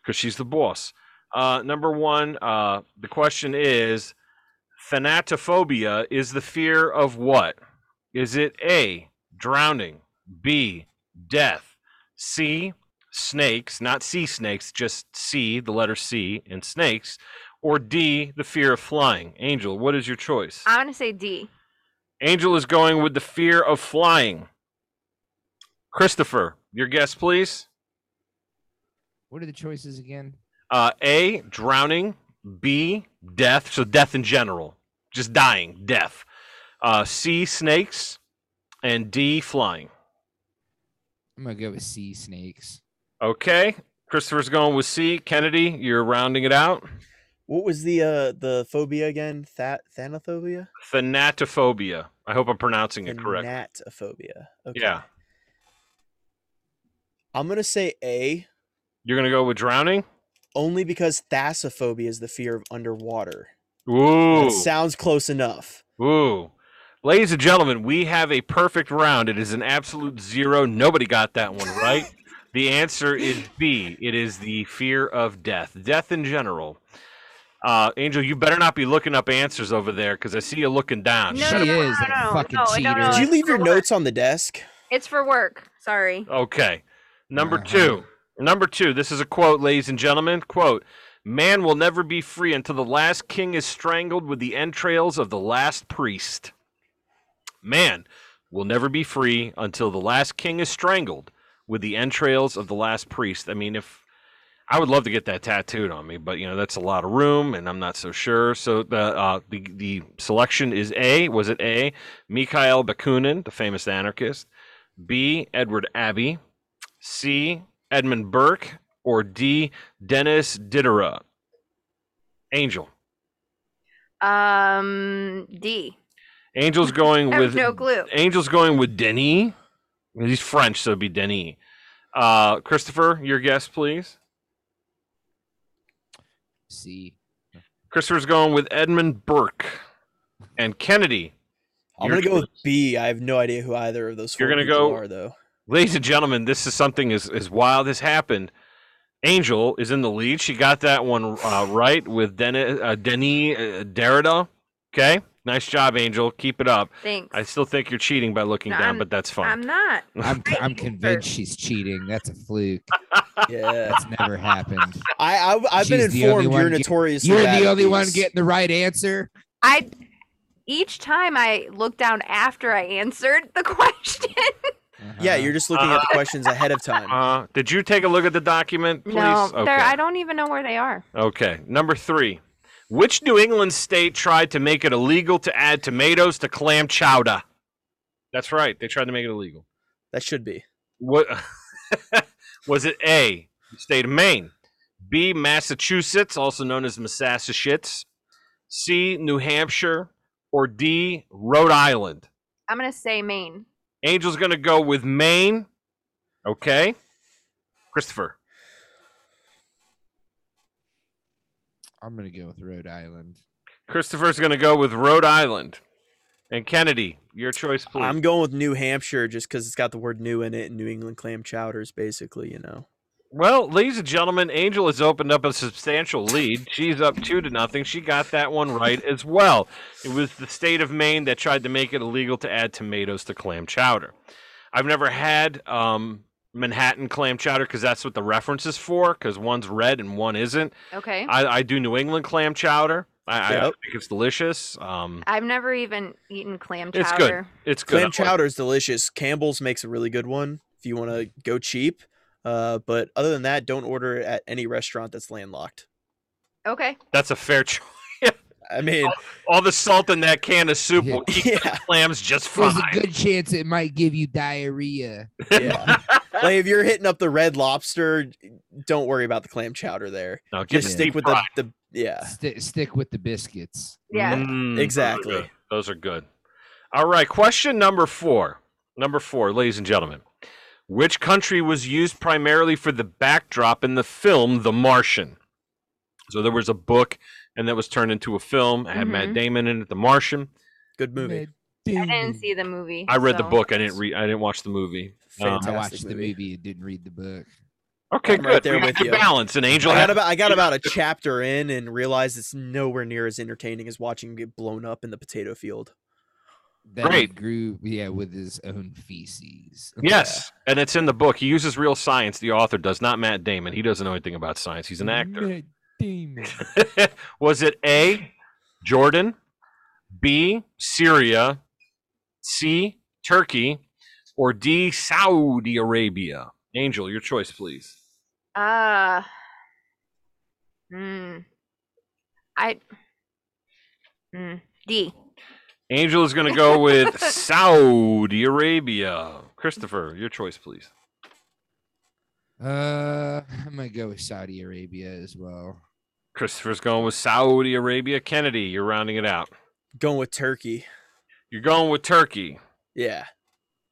because she's the boss. Uh, number one, uh, the question is Thanatophobia is the fear of what? Is it A, drowning, B, death, C, snakes, not sea snakes, just C, the letter C, and snakes, or D, the fear of flying? Angel, what is your choice? I'm gonna say D. Angel is going with the fear of flying. Christopher, your guess, please. What are the choices again? Uh, A, drowning. B, death. So death in general, just dying, death. Uh, C, snakes, and D, flying. I'm gonna go with sea snakes. Okay, Christopher's going with C. Kennedy, you're rounding it out. What was the uh the phobia again? That thanophobia? Thanatophobia. I hope I'm pronouncing it correct. Thanatophobia. Okay. Yeah. I'm gonna say A You're gonna go with drowning. Only because thasophobia is the fear of underwater. Ooh. That sounds close enough. Ooh. Ladies and gentlemen, we have a perfect round. It is an absolute zero. Nobody got that one right. the answer is B. It is the fear of death, death in general. Uh, Angel, you better not be looking up answers over there because I see you looking down. No, she no, is no, a no, fucking no, no, cheater. Did you leave your notes on the desk? It's for work. Sorry. Okay. Number Uh-huh. two. Number two. This is a quote, ladies and gentlemen. Quote Man will never be free until the last king is strangled with the entrails of the last priest. Man will never be free until the last king is strangled with the entrails of the last priest. I mean, if I would love to get that tattooed on me, but you know that's a lot of room, and I'm not so sure. So the uh, the the selection is A. Was it A? Mikhail Bakunin, the famous anarchist. B. Edward Abbey. C. Edmund Burke. or D. Dennis Diderot? Angel. Um, D. Angel's going I have with no clue. Angel's going with Denis. He's French, so it'd be Denis. Uh, Christopher, your guess, please. C. Christopher's going with Edmund Burke. And Kennedy, I'm gonna go with. B. I have no idea who either of those. You're four gonna go- are though. Ladies and gentlemen, this is something as, as wild as happened. Angel is in the lead. She got that one uh, right with Denis, uh, Denis uh, Derrida. Okay, nice job, Angel. Keep it up. Thanks. I still think you're cheating by looking No, down, I'm- but that's fine. I'm not. I'm I'm convinced she's cheating. That's a fluke. Yeah, That's never happened. I, I I've been She's the only informed you're get- notorious. You're the at only one getting the right answer. I each time I look down after I answered the question. Yeah, Uh-huh. you're just looking at the questions ahead of time. Uh, did you take a look at the document, please? no, okay. there. I don't even know where they are. Okay, number three. Which New England state tried to make it illegal to add tomatoes to clam chowder? That's right. They tried to make it illegal. That should be. What was it? A. State of Maine. B. Massachusetts, also known as Massachusetts. C. New Hampshire. Or D. Rhode Island. I'm gonna say Maine. Angel's going to go with Maine. Okay. Christopher. I'm gonna go with Rhode Island. Christopher's going to go with Rhode Island. And Kennedy, your choice, please. I'm going with New Hampshire just because it's got the word "new" in it, and New England clam chowders, basically. You know. Well, ladies and gentlemen, Angel has opened up a substantial lead. She's up two to nothing. She got that one right as well. It was the state of Maine that tried to make it illegal to add tomatoes to clam chowder. I've never had um, Manhattan clam chowder because that's what the reference is for. Because one's red and one isn't. Okay. I, I do New England clam chowder. I, I think it's delicious. Um, I've never even eaten clam chowder. it's good. It's good. Clam chowder is delicious. Campbell's makes a really good one if you want to go cheap. Uh, but other than that, don't order it at any restaurant that's landlocked. Okay. That's a fair choice. I mean, All the salt in that can of soup will keep yeah, clams just fine. There's a good chance it might give you diarrhea. yeah. like if you're hitting up the Red Lobster, don't worry about the clam chowder there. No, get Just stick with the the yeah. Sti stick with the biscuits. Yeah. Mm, those are Exactly. Those are good. All right, question number four. Number four, ladies and gentlemen. Which country was used primarily for the backdrop in the film The Martian? So there was a book, and that was turned into a film. I had Matt Mhm. Damon in it, The Martian. Good movie. I didn't see the movie. I read the book. I didn't read. I didn't watch the movie. Um, I Fantastic watched the movie. movie and didn't read the book. Okay, I'm good. right there we got with you. balance. And Angel I got had about I got about a chapter in and realized it's nowhere near as entertaining as watching get blown up in the potato field. That he Great. grew, yeah, with his own feces. Yes, and it's in the book. He uses real science. The author does, not Matt Damon. He doesn't know anything about science. He's an actor. Matt Damon. was it A, Jordan, B, Syria, C, Turkey, or D, Saudi Arabia? Angel, your choice, please. Uh. Hmm. I. Hmm. D. Angel is going to go with Saudi Arabia. Christopher, your choice, please. Uh, I'm gonna go with Saudi Arabia as well. Christopher's going with Saudi Arabia. Kennedy, you're rounding it out. Going with Turkey. You're going with Turkey. Yeah.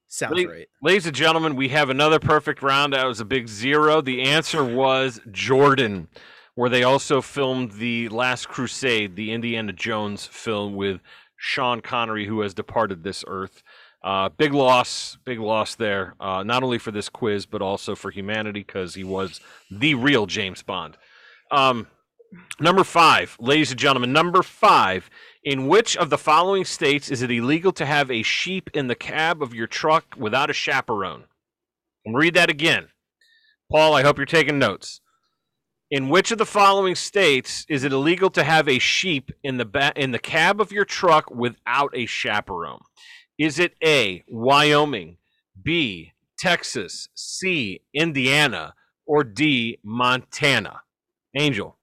Sounds Wait. right. Ladies and gentlemen, we have another perfect round. That was a big zero. The answer was Jordan, where they also filmed The Last Crusade, the Indiana Jones film with Sean Connery, who has departed this earth. Uh, big loss, big loss there, uh, not only for this quiz, but also for humanity because he was the real James Bond. Um, number five, ladies and gentlemen, number five. In which of the following states is it illegal to have a sheep in the cab of your truck without a chaperone? And read that again. Paul, I hope you're taking notes. In which of the following states is it illegal to have a sheep in the ba- in the cab of your truck without a chaperone? Is it A, Wyoming, B, Texas, C, Indiana, or D, Montana? Angel.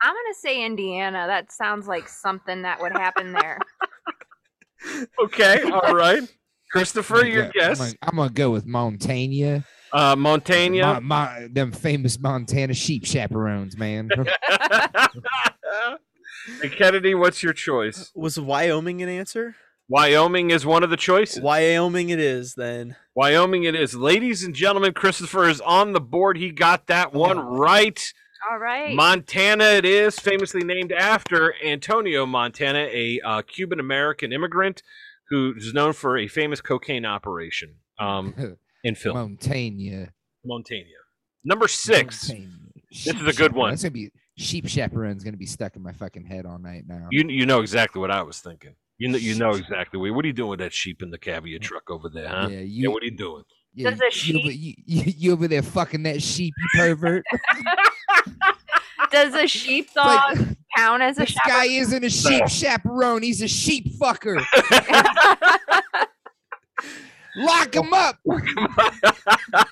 I'm gonna say Indiana. That sounds like something that would happen there. Okay, all right. Christopher, I'm your gonna go- I'm guess. I'm gonna go with Montana. Uh, Montaigne. Mo- Mo- them famous Montana sheep chaperones, man. and Kennedy, what's your choice? Was Wyoming an answer? Wyoming is one of the choices. Wyoming it is then. Wyoming it is. Ladies and gentlemen, Christopher is on the board. He got that one Oh. right. All right. Montana it is, famously named after Antonio Montana, a uh, Cuban American immigrant who is known for a famous cocaine operation um, in film. Montana. Montana. Number six. Montana. is Sheep a good chaperone. one. That's gonna be sheep chaperone's gonna be stuck in my fucking head all night now. You you know exactly what I was thinking. You know you know exactly what. What are you doing with that sheep in the caviar truck over there, huh? yeah, Yeah, you, what are you doing? yeah, Does a you, over- you, you, you over there fucking that sheep, you pervert. Does a sheepdog Like, count as a this guy chaperone? isn't a sheep chaperone. He's a sheep fucker. Lock him up.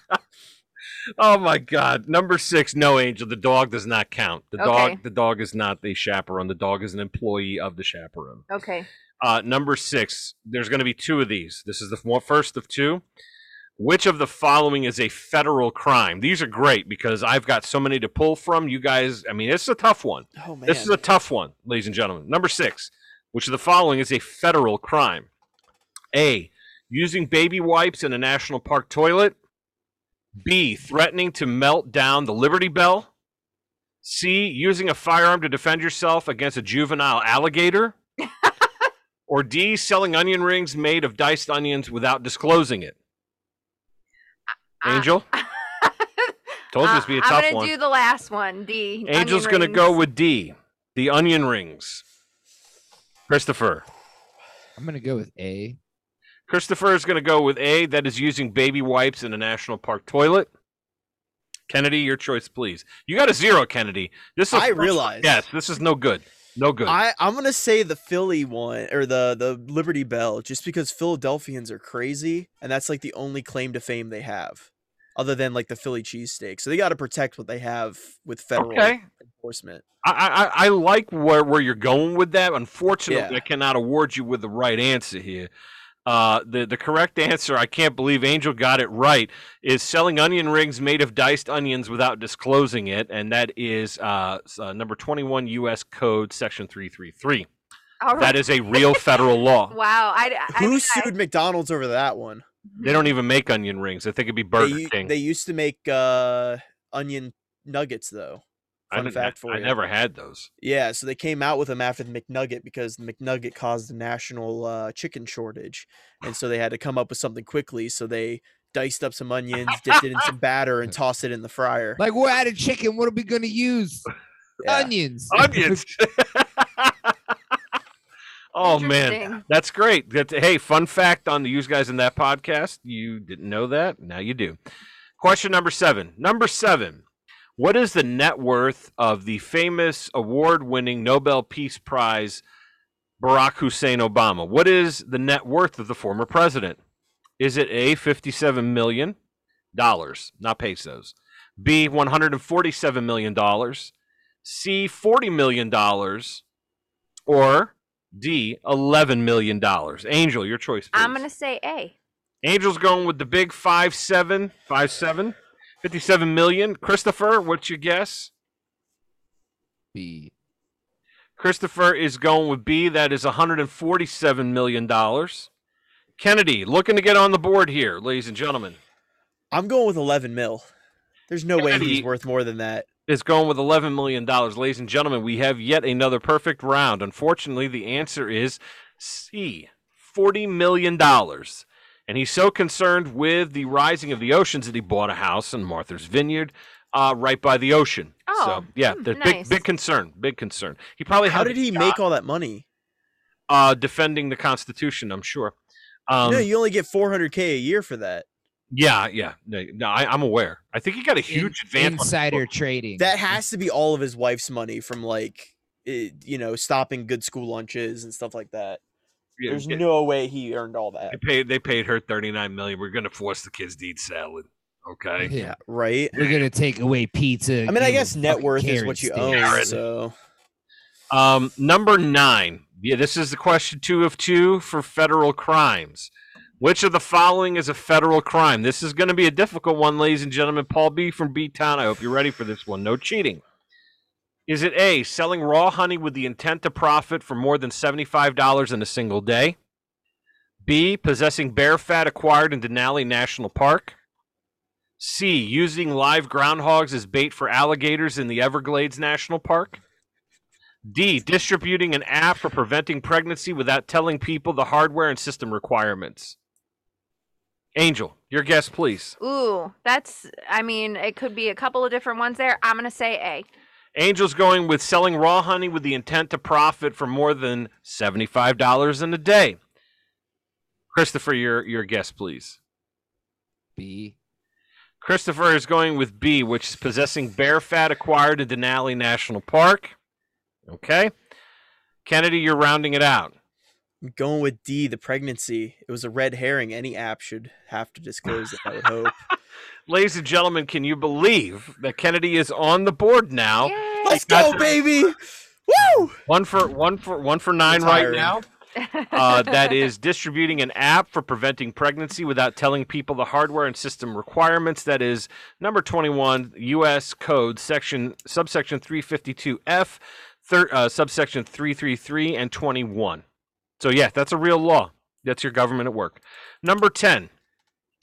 oh my god. Number six, no angel. The dog does not count. The Okay. dog the dog is not the chaperone. The dog is an employee of the chaperone. okay. Uh, number six, there's going to be two of these. This is the first of two. Which of the following is a federal crime? These are great because I've got so many to pull from. You guys, I mean, it's a tough one. Oh man. This is a tough one, ladies and gentlemen. Number six, which of the following is a federal crime? A. Using baby wipes in a national park toilet. B. Threatening to melt down the Liberty Bell. C. Using a firearm to defend yourself against a juvenile alligator. or D. Selling onion rings made of diced onions without disclosing it. Uh, Angel? Told you this would be a Uh, tough I'm gonna one. do the last one. D. Angel's going to go with D, the onion rings. Christopher. I'm gonna go with A. Christopher is going to go with A, that is using baby wipes in a national park toilet. Kennedy, your choice, please. You got a zero, Kennedy. This is I realize. Yes, this is no good. No good. I I'm gonna say the Philly one or the the Liberty Bell, just because Philadelphians are crazy, and that's like the only claim to fame they have, other than like the Philly cheesesteak. So they got to protect what they have with federal okay. enforcement. I, I, I like where, where you're going with that. Unfortunately, Yeah. I cannot award you with the right answer here. Uh, the, the correct answer, I can't believe Angel got it right, is selling onion rings made of diced onions without disclosing it. And that is uh, uh, number 21 U.S. Code, Section 333. All right. That is a real federal law. Wow. I, I Who I- sued McDonald's over that one? They don't even make onion rings. I think it'd be They, Burger u- King. they used to make uh, onion nuggets though. I, Fun didn't- fact for I you. never had those. Yeah, so they came out with them after the McNugget because the McNugget caused a national uh, chicken shortage, and so they had to come up with something quickly. So they diced up some onions, dipped it in some batter, and tossed it in the fryer. Like we're out of chicken. What are we gonna use? Yeah. Onions. Onions. oh man. That's great. That, hey, fun fact on the Use Guys in That podcast. You didn't know that. Now you do. Question number seven. Number seven. What is the net worth of the famous award winning Nobel Peace Prize Barack Hussein Obama? What is the net worth of the former president? Is it A, $57 million? Not pesos. B, $147 million. C, $40 million. Or D, eleven million dollars. Angel, your choice. Please. I'm gonna say A. Angel's going with the big five seven, five seven, fifty-seven million. Christopher, what's your guess? B. Christopher is going with B. That is 147 million dollars. Kennedy, looking to get on the board here, ladies and gentlemen, I'm going with 11 mil. There's no way he's worth more than that. is going with 11 million dollars. Ladies and gentlemen, we have yet another perfect round. Unfortunately, the answer is C, 40 million dollars. And he's so concerned with the rising of the oceans that he bought a house in Martha's Vineyard, uh, right by the ocean. Oh, so yeah, hmm, nice. big, big concern, big concern. He probably How did he job, make all that money? uh, defending the Constitution? I'm sure. Um, no, you only get 400k a year for that. yeah, yeah. No, no I, I'm aware. I think he got a In- huge advance. on insider trading. That has to be all of his wife's money from like, it, you know, stopping good school lunches and stuff like that. Yeah, There's yeah. no way he earned all that. They paid. They paid her thirty nine million. We're going to force the kids to eat salad. Okay. yeah. Right. We're gonna take away pizza. I mean, I guess net worth is what you sticks. own. Karen. So Um, number nine. Yeah, this is the question two of two for federal crimes. Which of the following is a federal crime? This is going to be a difficult one, ladies and gentlemen. Paul B from B Town. I hope you're ready for this one. No cheating. Is it A, selling raw honey with the intent to profit for more than $75 in a single day? B, possessing bear fat acquired in Denali National Park? C, using live groundhogs as bait for alligators in the Everglades National Park? D, distributing an app for preventing pregnancy without telling people the hardware and system requirements. Angel, your guess, please. Ooh, that's. I mean, it could be a couple of different ones there. I'm gonna say A. Angel's going with selling raw honey with the intent to profit for more than $75 in a day. Christopher, your, your guess, please. B. Christopher is going with B, which is possessing bear fat acquired in Denali National Park. Okay. Kennedy, you're rounding it out. I'm going with D, the pregnancy. It was a red herring. Any app should have to disclose it, I would hope. Ladies and gentlemen, can you believe that Kennedy is on the board now? Yay! Let's go, it. baby! Woo! One for one for one for nine right now. uh, that is distributing an app for preventing pregnancy without telling people the hardware and system requirements. That is number 21, U.S. Code, section subsection 352F, thir- uh, subsection 333 and 21. So, yeah, that's a real law. That's your government at work. Number 10,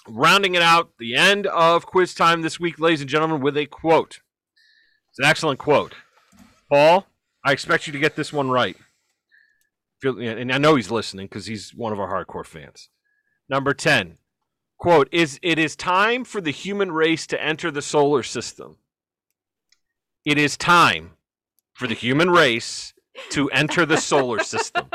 rounding it out, the end of quiz time this week, ladies and gentlemen, with a quote. It's an excellent quote. Paul, I expect you to get this one right. And I know he's listening because he's one of our hardcore fans. Number 10, quote, is it is time for the human race to enter the solar system. It is time for the human race to enter the solar system.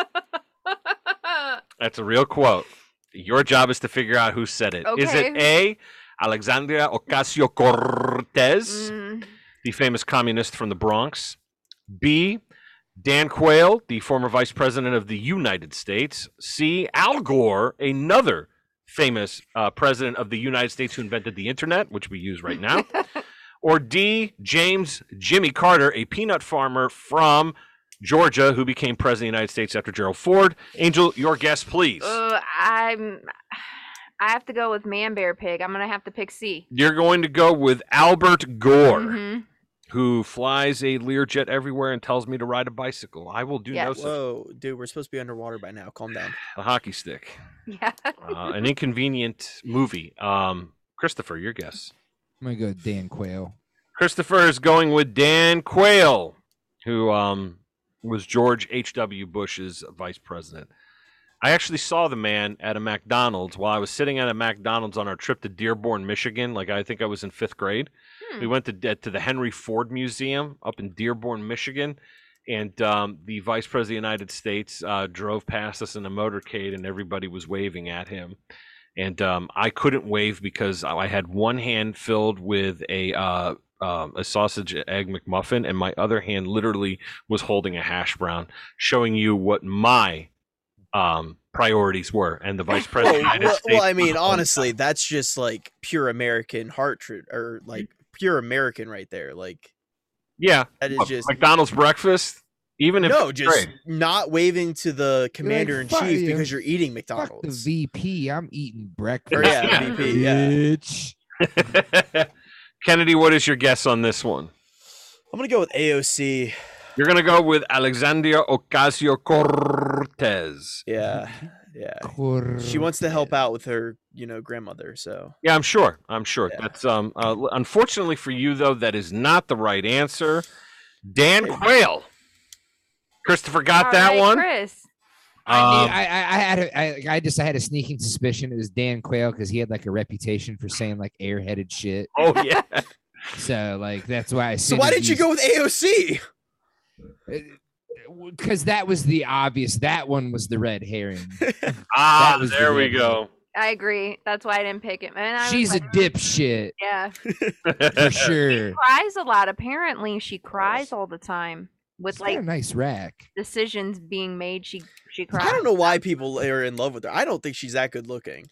That's a real quote. Your job is to figure out who said it. Is it A, Alexandria Ocasio Cortez, Mm, the famous communist from the Bronx? B, Dan Quayle, the former vice president of the United States? C, Al Gore, another famous uh, president of the United States who invented the internet, which we use right now? or D, James Jimmy Carter, a peanut farmer from Georgia who became president of the United States after Gerald Ford? Angel, your guess, please. uh, I'm. I have to go with man bear pig. I'm gonna have to pick C. You're going to go with Albert Gore, Mhm. who flies a Learjet everywhere and tells me to ride a bicycle. I will do no Yes. such Whoa, dude, we're supposed to be underwater by now. Calm down. a hockey stick. Yeah. Uh, an inconvenient movie. Um, Christopher, your guess. I'm gonna go with Dan Quayle. Christopher is going with Dan Quayle, who um, was George H.W. Bush's vice president. I actually saw the man at a McDonald's while I was sitting at a McDonald's on our trip to Dearborn, Michigan. Like I think I was in fifth grade. We Hmm. went to to the Henry Ford Museum up in Dearborn, Michigan, and um, the Vice President of the United States uh, drove past us in a motorcade, and everybody was waving at him. And um, I couldn't wave because I had one hand filled with a uh, um, a sausage egg McMuffin, and my other hand literally was holding a hash brown, showing you what my um, priorities were. And the Vice President Well, of the United well, well, I mean, on honestly, that's just like pure American heart, tr- or like pure American right there. Like yeah, that is what, just McDonald's breakfast. Even if no, just great. not waving to the commander in chief you. because you're eating Fuck the McDonald's. VP. I'm eating breakfast. Or yeah, Yeah. VP, yeah. Bitch. Kennedy, what is your guess on this one? I'm gonna go with AOC. You're gonna go with Alexandria Ocasio Cortez. Yeah, yeah. She wants to help out with her, you know, grandmother. So Yeah, I'm sure. I'm sure. Yeah. That's um. Uh, unfortunately for you, though, that is not the right answer. Dan Quayle. Christopher got All that right, one. Chris. I, Um, knew, I, I, I had a, I, I just I had a sneaking suspicion it was Dan Quayle because he had like a reputation for saying like airheaded shit. oh yeah. So like that's why I. so why didn't you go with AOC? Because that was the obvious. That one was the red herring. Ah, was the there we real go. I agree. That's why I didn't pick it. And I She's a like, "Hmm, dipshit Yeah. for sure. Cries a lot. Apparently, she cries all the time with She's a like nice rack. decisions being made. She she cries. I don't know why people are in love with her. I don't think she's that good looking.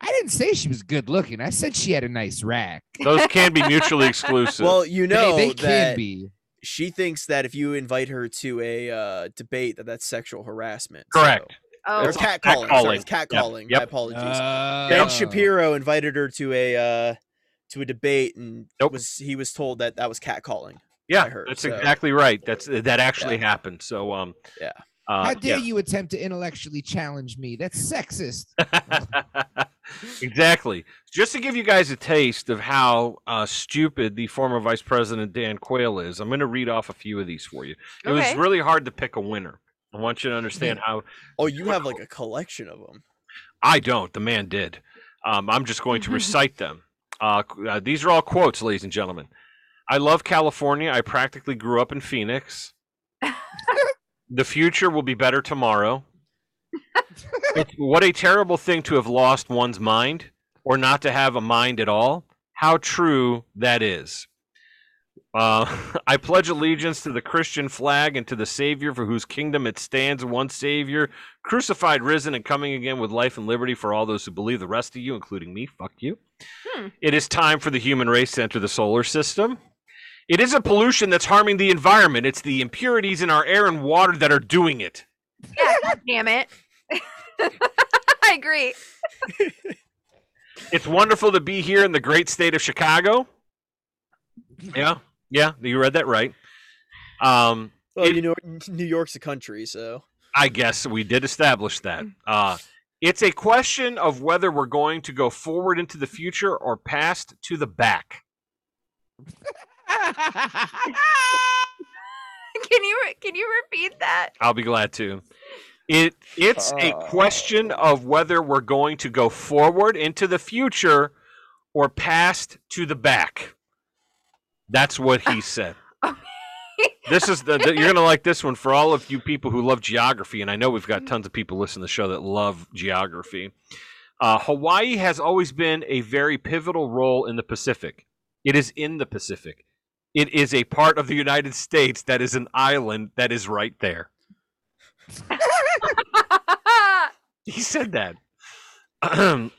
I didn't say she was good looking. I said she had a nice rack. Those can be mutually exclusive. Well, you know they, that can be. she thinks that if you invite her to a uh, debate, that that's sexual harassment. Correct. Oh, or It's cat cat calling. Sorry, calling. it's cat Yep, calling. yep. My apologies. Uh, ben Shapiro invited her to a uh, to a debate, and Nope. was he was told that that was cat calling. Yeah, I heard, that's so- exactly right. That's that actually happened. So um, Yeah. Uh, How dare yeah. you attempt to intellectually challenge me? That's sexist. exactly. Just to give you guys a taste of how uh, stupid the former Vice President Dan Quayle is, I'm going to read off a few of these for you. It was really hard to pick a winner. I want you to understand how Oh, you have like a collection of them. I don't. The man did. Um, I'm just going to recite them. Uh, uh, these are all quotes, ladies and gentlemen. I love California. I practically grew up in Phoenix. the future will be better tomorrow. What a terrible thing to have lost one's mind or not to have a mind at all. How true that is. Uh, I pledge allegiance to the Christian flag and to the Savior for whose kingdom it stands, one Savior, crucified, risen, and coming again with life and liberty for all those who believe. The rest of you, including me, fuck you. Hmm. It is time for the human race to enter the solar system. It isn't pollution that's harming the environment, it's the impurities in our air and water that are doing it. yeah, damn it. I agree. It's wonderful to be here in the great state of Chicago. Yeah, yeah, you read that right. Um, Well, It- you know, New York's a country, so I guess we did establish that. Uh, it's a question of whether we're going to go forward into the future or past to the back. Can you re- can you repeat that? I'll be glad to. It it's a Oh. question of whether we're going to go forward into the future or past to the back. That's what he said. this is the, the- you're gonna like this one for all of you people who love geography, and I know we've got tons of people listening to the show that love geography. Uh, Hawaii has always been a very pivotal role in the Pacific. It is in the Pacific. It is a part of the United States that is an island that is right there. He said that.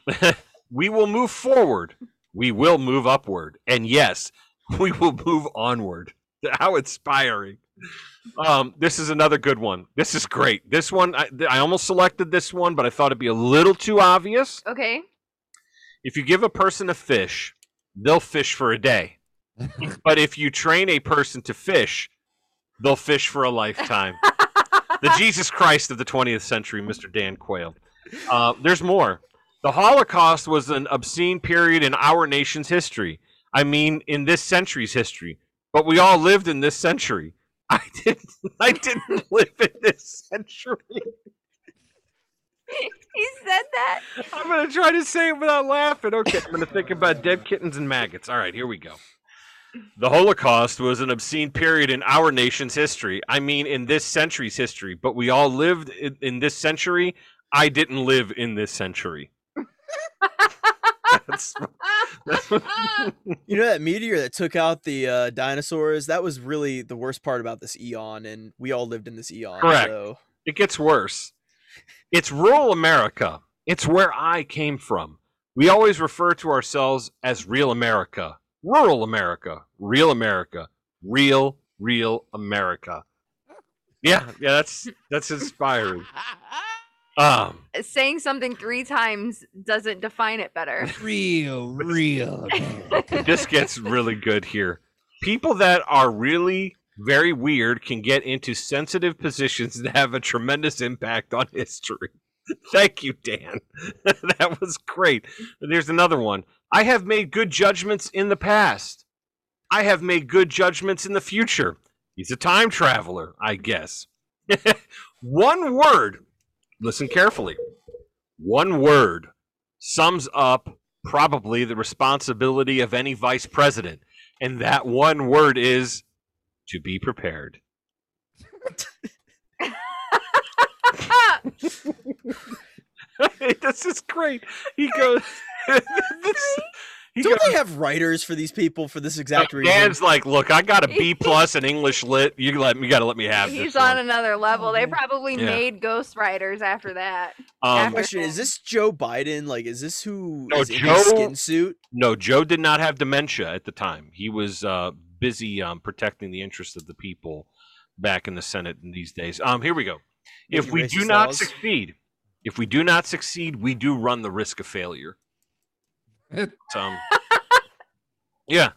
we will move forward. We will move upward. And yes, we will move onward. How inspiring. Um, this is another good one. This is great. This one, I, I almost selected this one, but I thought it'd be a little too obvious. okay. If you give a person a fish, they'll fish for a day. but if you train a person to fish, they'll fish for a lifetime the Jesus Christ of the 20th century, Mr. Dan Quayle. Uh, there's more. The Holocaust was an obscene period in our nation's history. I mean, in this century's history. But we all lived in this century. I didn't. I didn't live in this century. he said that. I'm gonna try to say it without laughing. Okay, I'm gonna think about dead kittens and maggots. All right, here we go. The Holocaust was an obscene period in our nation's history. I mean, in this century's history. But we all lived in, in this century. I didn't live in this century. That's- you know that meteor that took out the uh, dinosaurs. That was really the worst part about this eon, and we all lived in this eon. Correct. So it gets worse. It's rural America. It's where I came from. We always refer to ourselves as real America, rural America, real America, real, real America. Yeah, yeah, that's that's inspiring. Um, Saying something three times doesn't define it better. real, real. this gets really good here. People that are really very weird can get into sensitive positions that have a tremendous impact on history. Thank you, Dan. that was great. There's another one. I have made good judgments in the past. I have made good judgments in the future. He's a time traveler, I guess. one word, listen carefully. One word sums up probably the responsibility of any vice president. And that one word is to be prepared. this is great. He goes. this, he don't goes they have writers for these people for this exact reason? Dan's like, look, I got a B plus in English lit. You let me, got to let me have this. He's this. on one. another level. They probably Yeah. made ghostwriters after that. Um, Question: Is this Joe Biden? Like, is this who No, is in Joe- his skin suit? no, Joe did not have dementia at the time. He was uh, busy um, protecting the interests of the people back in the Senate in these days. Um, here we go. If we racist do not laws? succeed, If we do not succeed, we do run the risk of failure. um, yeah.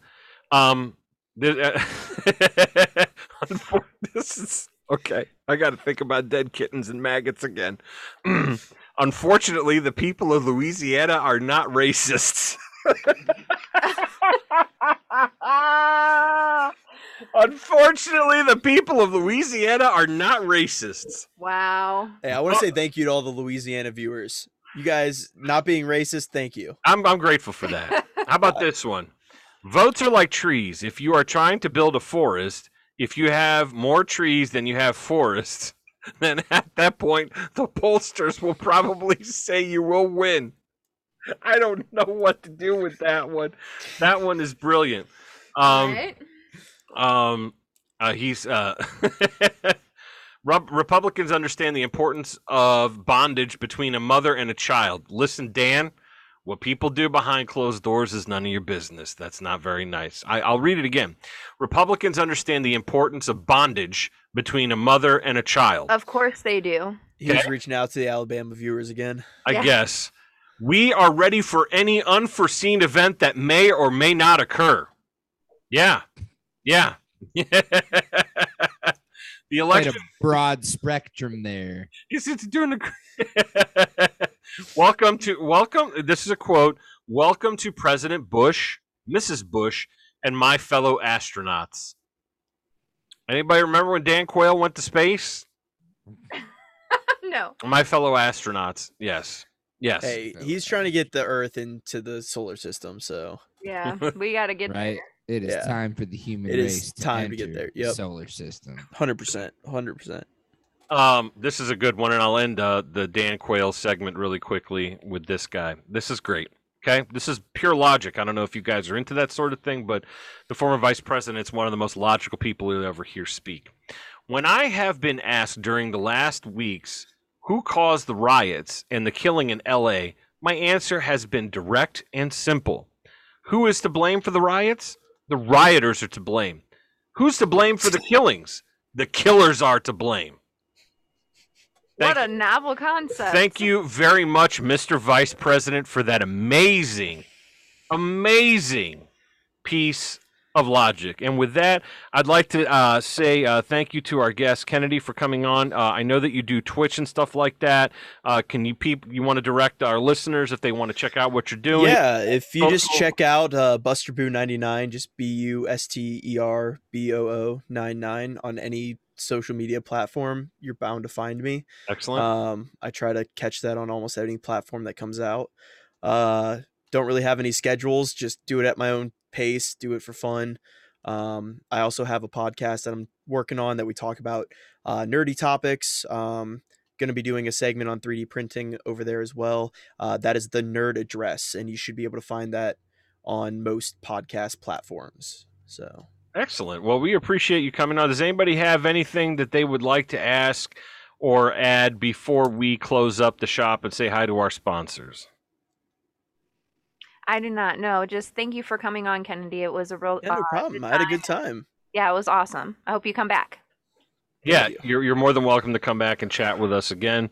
Um, this, uh, this is okay. I got to think about dead kittens and maggots again. Unfortunately, the people of Louisiana are not racists. Unfortunately, the people of Louisiana are not racists. Wow. Hey, I want to say thank you to all the Louisiana viewers. You guys not being racist, thank you. I'm I'm grateful for that. How about this one? Votes are like trees. If you are trying to build a forest, if you have more trees than you have forests, then at that point the pollsters will probably say you will win. I don't know what to do with that one. That one is brilliant. Um, right? Um, uh, he's uh, Rep- Republicans understand the importance of bondage between a mother and a child. Listen, Dan, what people do behind closed doors is none of your business. That's not very nice. I, I'll read it again. Republicans understand the importance of bondage between a mother and a child. Of course they do. He's Okay. reaching out to the Alabama viewers again. I Yeah. guess. We are ready for any unforeseen event that may or may not occur. Yeah. Yeah. the election Quite a broad spectrum there. Yes, it's doing a. welcome to welcome. This is a quote. Welcome to President Bush, Mrs. Bush, and my fellow astronauts. Anybody remember when Dan Quayle went to space? no. My fellow astronauts. Yes. Yes. Hey, he's trying to get the Earth into the solar system, so Yeah. We got to get Right? It is Yeah. time for the human It is race to time to get enter there. the Yep. solar system. hundred percent, hundred percent. Um, this is a good one, and I'll end uh, the Dan Quayle segment really quickly with this guy. This is great. Okay, this is pure logic. I don't know if you guys are into that sort of thing, but the former vice president is one of the most logical people you'll ever hear speak. When I have been asked during the last weeks who caused the riots and the killing in L.A., my answer has been direct and simple. Who is to blame for the riots? The rioters are to blame. Who's to blame for the killings? The killers are to blame. what Thank a novel concept. Thank you very much, Mr. Vice President, for that amazing, amazing piece of logic. And with that, I'd like to uh, say uh, thank you to our guest Kennedy for coming on. Uh, I know that you do Twitch and stuff like that. Uh, can you peep? You want to direct our listeners if they want to check out what you're doing? Yeah, if you Oh, just cool. check out uh, Buster Boo ninety nine, just B U S T E R B O O nine nine on any social media platform, you're bound to find me. Excellent. Um, I try to catch that on almost any platform that comes out. Uh, don't really have any schedules, just do it at my own pace, do it for fun. Um, I also have a podcast that I'm working on that we talk about uh, nerdy topics. Um, going to be doing a segment on 3D printing over there as well. Uh, that is the Nerd Address, and you should be able to find that on most podcast platforms. So. Excellent. Well, we appreciate you coming on. Does anybody have anything that they would like to ask or add before we close up the shop and say hi to our sponsors? I do not know. Just thank you for coming on, Kennedy. It was a real Yeah, no uh, problem. I had a good time. Yeah, it was awesome. I hope you come back. Yeah, you. you're you're more than welcome to come back and chat with us again.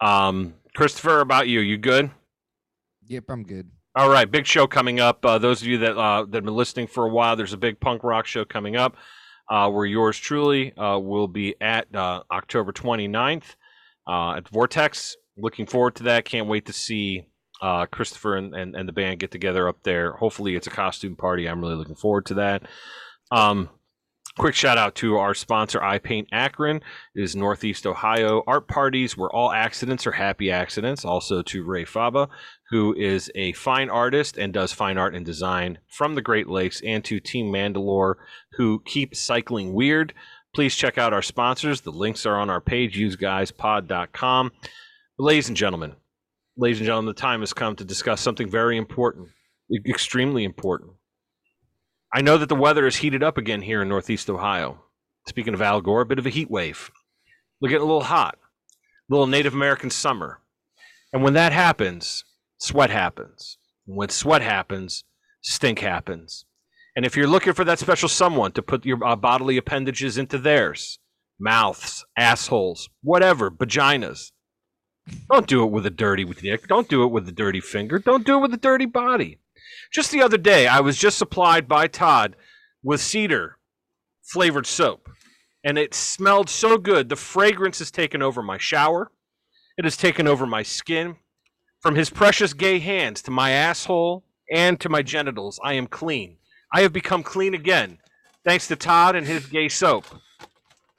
Um, Christopher, about you, you good? Yep, I'm good. All right, big show coming up. Uh, those of you that uh, that have been listening for a while, there's a big punk rock show coming up. Uh, where yours truly uh, will be at uh, October 29th uh, at Vortex. Looking forward to that. Can't wait to see uh, Christopher and, and, and the band get together up there. Hopefully, it's a costume party. I'm really looking forward to that. Um, quick shout out to our sponsor, I Paint Akron. It is Northeast Ohio art parties where all accidents are happy accidents. Also to Ray Faba, who is a fine artist and does fine art and design from the Great Lakes, and to Team Mandalore, who keep cycling weird. Please check out our sponsors. The links are on our page, useguyspod.com. Ladies and gentlemen, ladies and gentlemen, the time has come to discuss something very important, extremely important. I know that the weather is heated up again here in Northeast Ohio. Speaking of Al Gore, a bit of a heat wave. We're getting a little hot, a little Native American summer. And when that happens, sweat happens. And when sweat happens, stink happens. And if you're looking for that special someone to put your uh, bodily appendages into theirs, mouths, assholes, whatever, vaginas, Don't do it with a dirty dick. Don't do it with a dirty finger. Don't do it with a dirty body. Just the other day, I was just supplied by Todd with cedar flavored soap, and it smelled so good. The fragrance has taken over my shower. It has taken over my skin. From his precious gay hands to my asshole and to my genitals, I am clean. I have become clean again, thanks to Todd and his gay soap.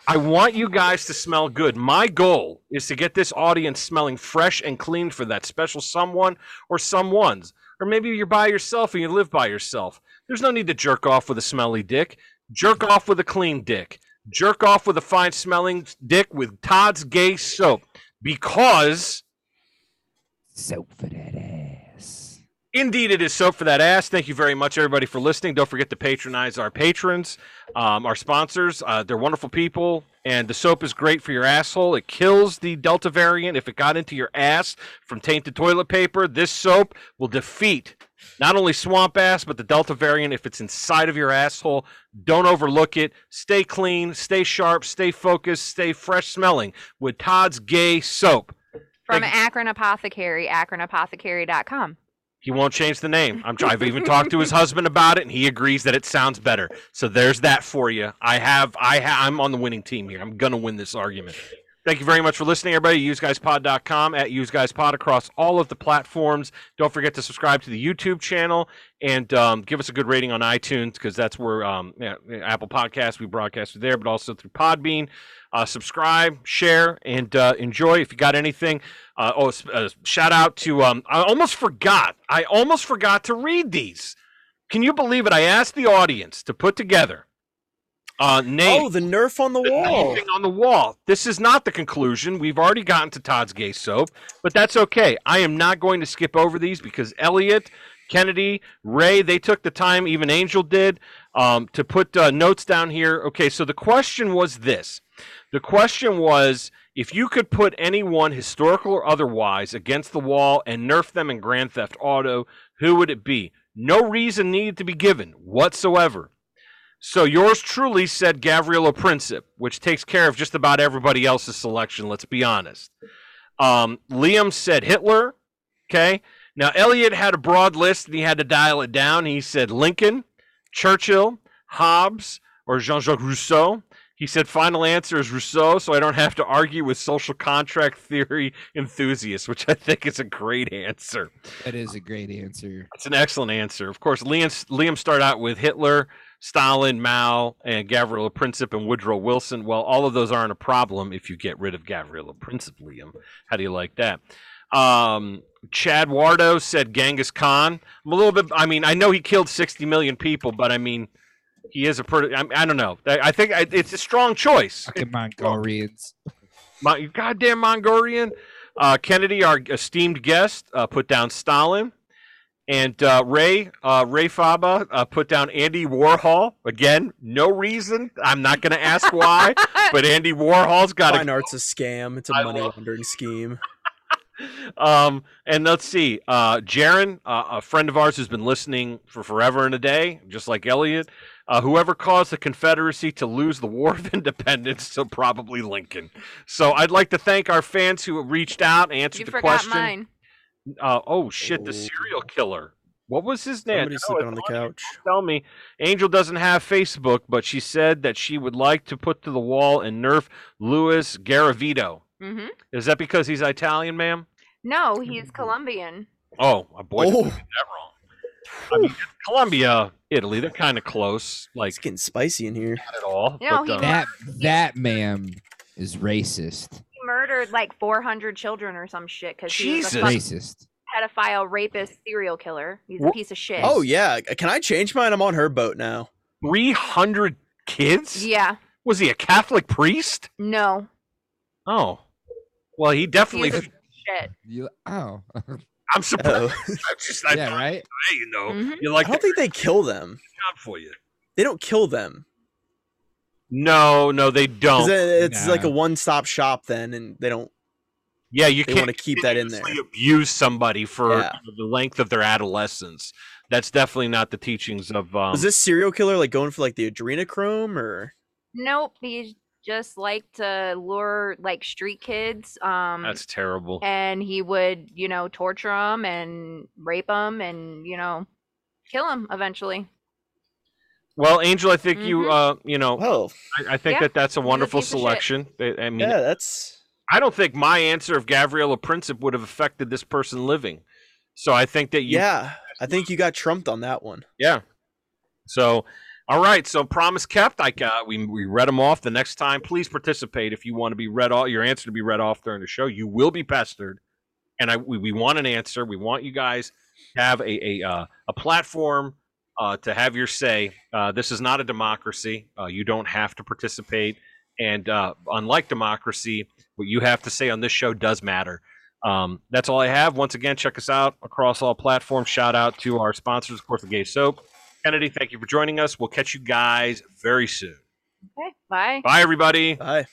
I want you guys to smell good. My goal is to get this audience smelling fresh and clean for that special someone or someone's. Or maybe you're by yourself and you live by yourself. There's no need to jerk off with a smelly dick. Jerk off with a clean dick. Jerk off with a fine smelling dick with Todd's gay soap. Because Soap for that. Indeed, it is soap for that ass. Thank you very much, everybody, for listening. Don't forget to patronize our patrons, um, our sponsors. Uh, they're wonderful people, and the soap is great for your asshole. It kills the Delta variant if it got into your ass from tainted toilet paper. This soap will defeat not only swamp ass, but the Delta variant if it's inside of your asshole. Don't overlook it. Stay clean, stay sharp, stay focused, stay fresh smelling with Todd's Gay Soap. From Akron Apothecary, akronapothecary.com. He won't change the name. I'm, I've even talked to his husband about it, and he agrees that it sounds better. So there's that for you. I have, I ha- I'm on the winning team here. I'm gonna win this argument. Thank you very much for listening, everybody. UseGuysPod.com at UseGuysPod across all of the platforms. Don't forget to subscribe to the YouTube channel and um, give us a good rating on iTunes because that's where um, yeah, Apple Podcasts we broadcast there, but also through Podbean. Uh, subscribe, share, and uh, enjoy. If you got anything, uh, oh, uh, shout out to um, I almost forgot. I almost forgot to read these. Can you believe it? I asked the audience to put together uh, Oh, the Nerf on the the wall. on the wall. This is not the conclusion. We've already gotten to Todd's gay soap, but that's okay. I am not going to skip over these because Elliot, Kennedy, Ray, they took the time, even Angel did, um, to put uh, notes down here. Okay, so the question was this. The question was if you could put anyone, historical or otherwise, against the wall and nerf them in Grand Theft Auto, who would it be? No reason needed to be given whatsoever. So yours truly said Gavrilo Princip, which takes care of just about everybody else's selection. Let's be honest. Um, Liam said Hitler. Okay. Now Elliot had a broad list and he had to dial it down. He said Lincoln, Churchill, Hobbes, or Jean-Jacques Rousseau. He said final answer is Rousseau, so I don't have to argue with social contract theory enthusiasts, which I think is a great answer. That is a great answer. It's an excellent answer. Of course, Liam, Liam started out with Hitler, Stalin, Mao, and Gavrilo Princip and Woodrow Wilson. Well, all of those aren't a problem if you get rid of Gavrilo Princip, Liam. How do you like that? Um, Chad Wardo said Genghis Khan. I'm a little bit. I mean, I know he killed 60 million people, but I mean, he is a pretty. I, I don't know. I, I think I, it's a strong choice. Fucking Mongolians. My you goddamn Mongolian. Uh, Kennedy, our esteemed guest, uh, put down Stalin, and uh, Ray uh, Ray Faba uh, put down Andy Warhol. Again, no reason. I'm not going to ask why, but Andy Warhol's got Fine a. art's a scam. It's a I money love- laundering scheme. Um, and let's see, uh, Jaron, uh, a friend of ours who's been listening for forever and a day, just like Elliot. Uh, whoever caused the Confederacy to lose the War of Independence, so probably Lincoln. So I'd like to thank our fans who reached out, and answered You the forgot question. mine. Uh, oh shit, the Oh. serial killer. What was his name? Somebody's No, sleeping on the couch. Tell me, Angel doesn't have Facebook, but she said that she would like to put to the wall and nerf Louis Garavito. hmm Is that because he's Italian, ma'am? No, he's Colombian. Oh, a boy, did Oh. that wrong. I mean, Colombia, Italy, they're kind of close, like It's getting spicy in here. not at all. No, but, he uh, That that ma'am is racist. He murdered like 400 children or some shit because he was a fucking Racist. pedophile, rapist, serial killer. He's a Wha- piece of shit. Oh yeah, can I change mine? I'm on her boat now. 300 kids? yeah. Was he a Catholic priest? No. Oh, well, he definitely. He's a shit. You, oh, I'm surprised. Oh. I just, I yeah, thought, right. hey, you know, Mhm. you I like don't the think they kill them. job for you. They don't kill them. No, no, they don't. it- It's like a one-stop shop then, and they don't. Yeah, you can't wanna keep that in there. continuously abuse somebody for Yeah. the length of their adolescence. That's definitely not the teachings of. Um, Was this serial killer like going for like the adrenochrome or? Nope. He's just liked to lure like street kids. Um, That's terrible. and he would, you know, torture them and rape them and you know, kill them eventually. Well, Angel, I think you, Mhm. uh, you know, Well, I, I think Yeah, that that's a wonderful piece of shit. selection. I, I mean, yeah, that's I don't think my answer of Gavrilo Princip would have affected this person living. So I think that you, yeah. I think you got trumped on that one. yeah. So, all right. So promise kept. I got we we read them off. The next time, please participate if you want to be read off. Your answer to be read off during the show. You will be pestered, and I we, we want an answer. We want you guys to have a a uh, a platform uh, to have your say. Uh, this is not a democracy. Uh, you don't have to participate, and uh, unlike democracy, what you have to say on this show does matter. Um, that's all I have. Once again, check us out across all platforms. Shout out to our sponsors, of course, the Gay Soap. Kennedy, thank you for joining us. We'll catch you guys very soon. Okay, bye. Bye, everybody. Bye.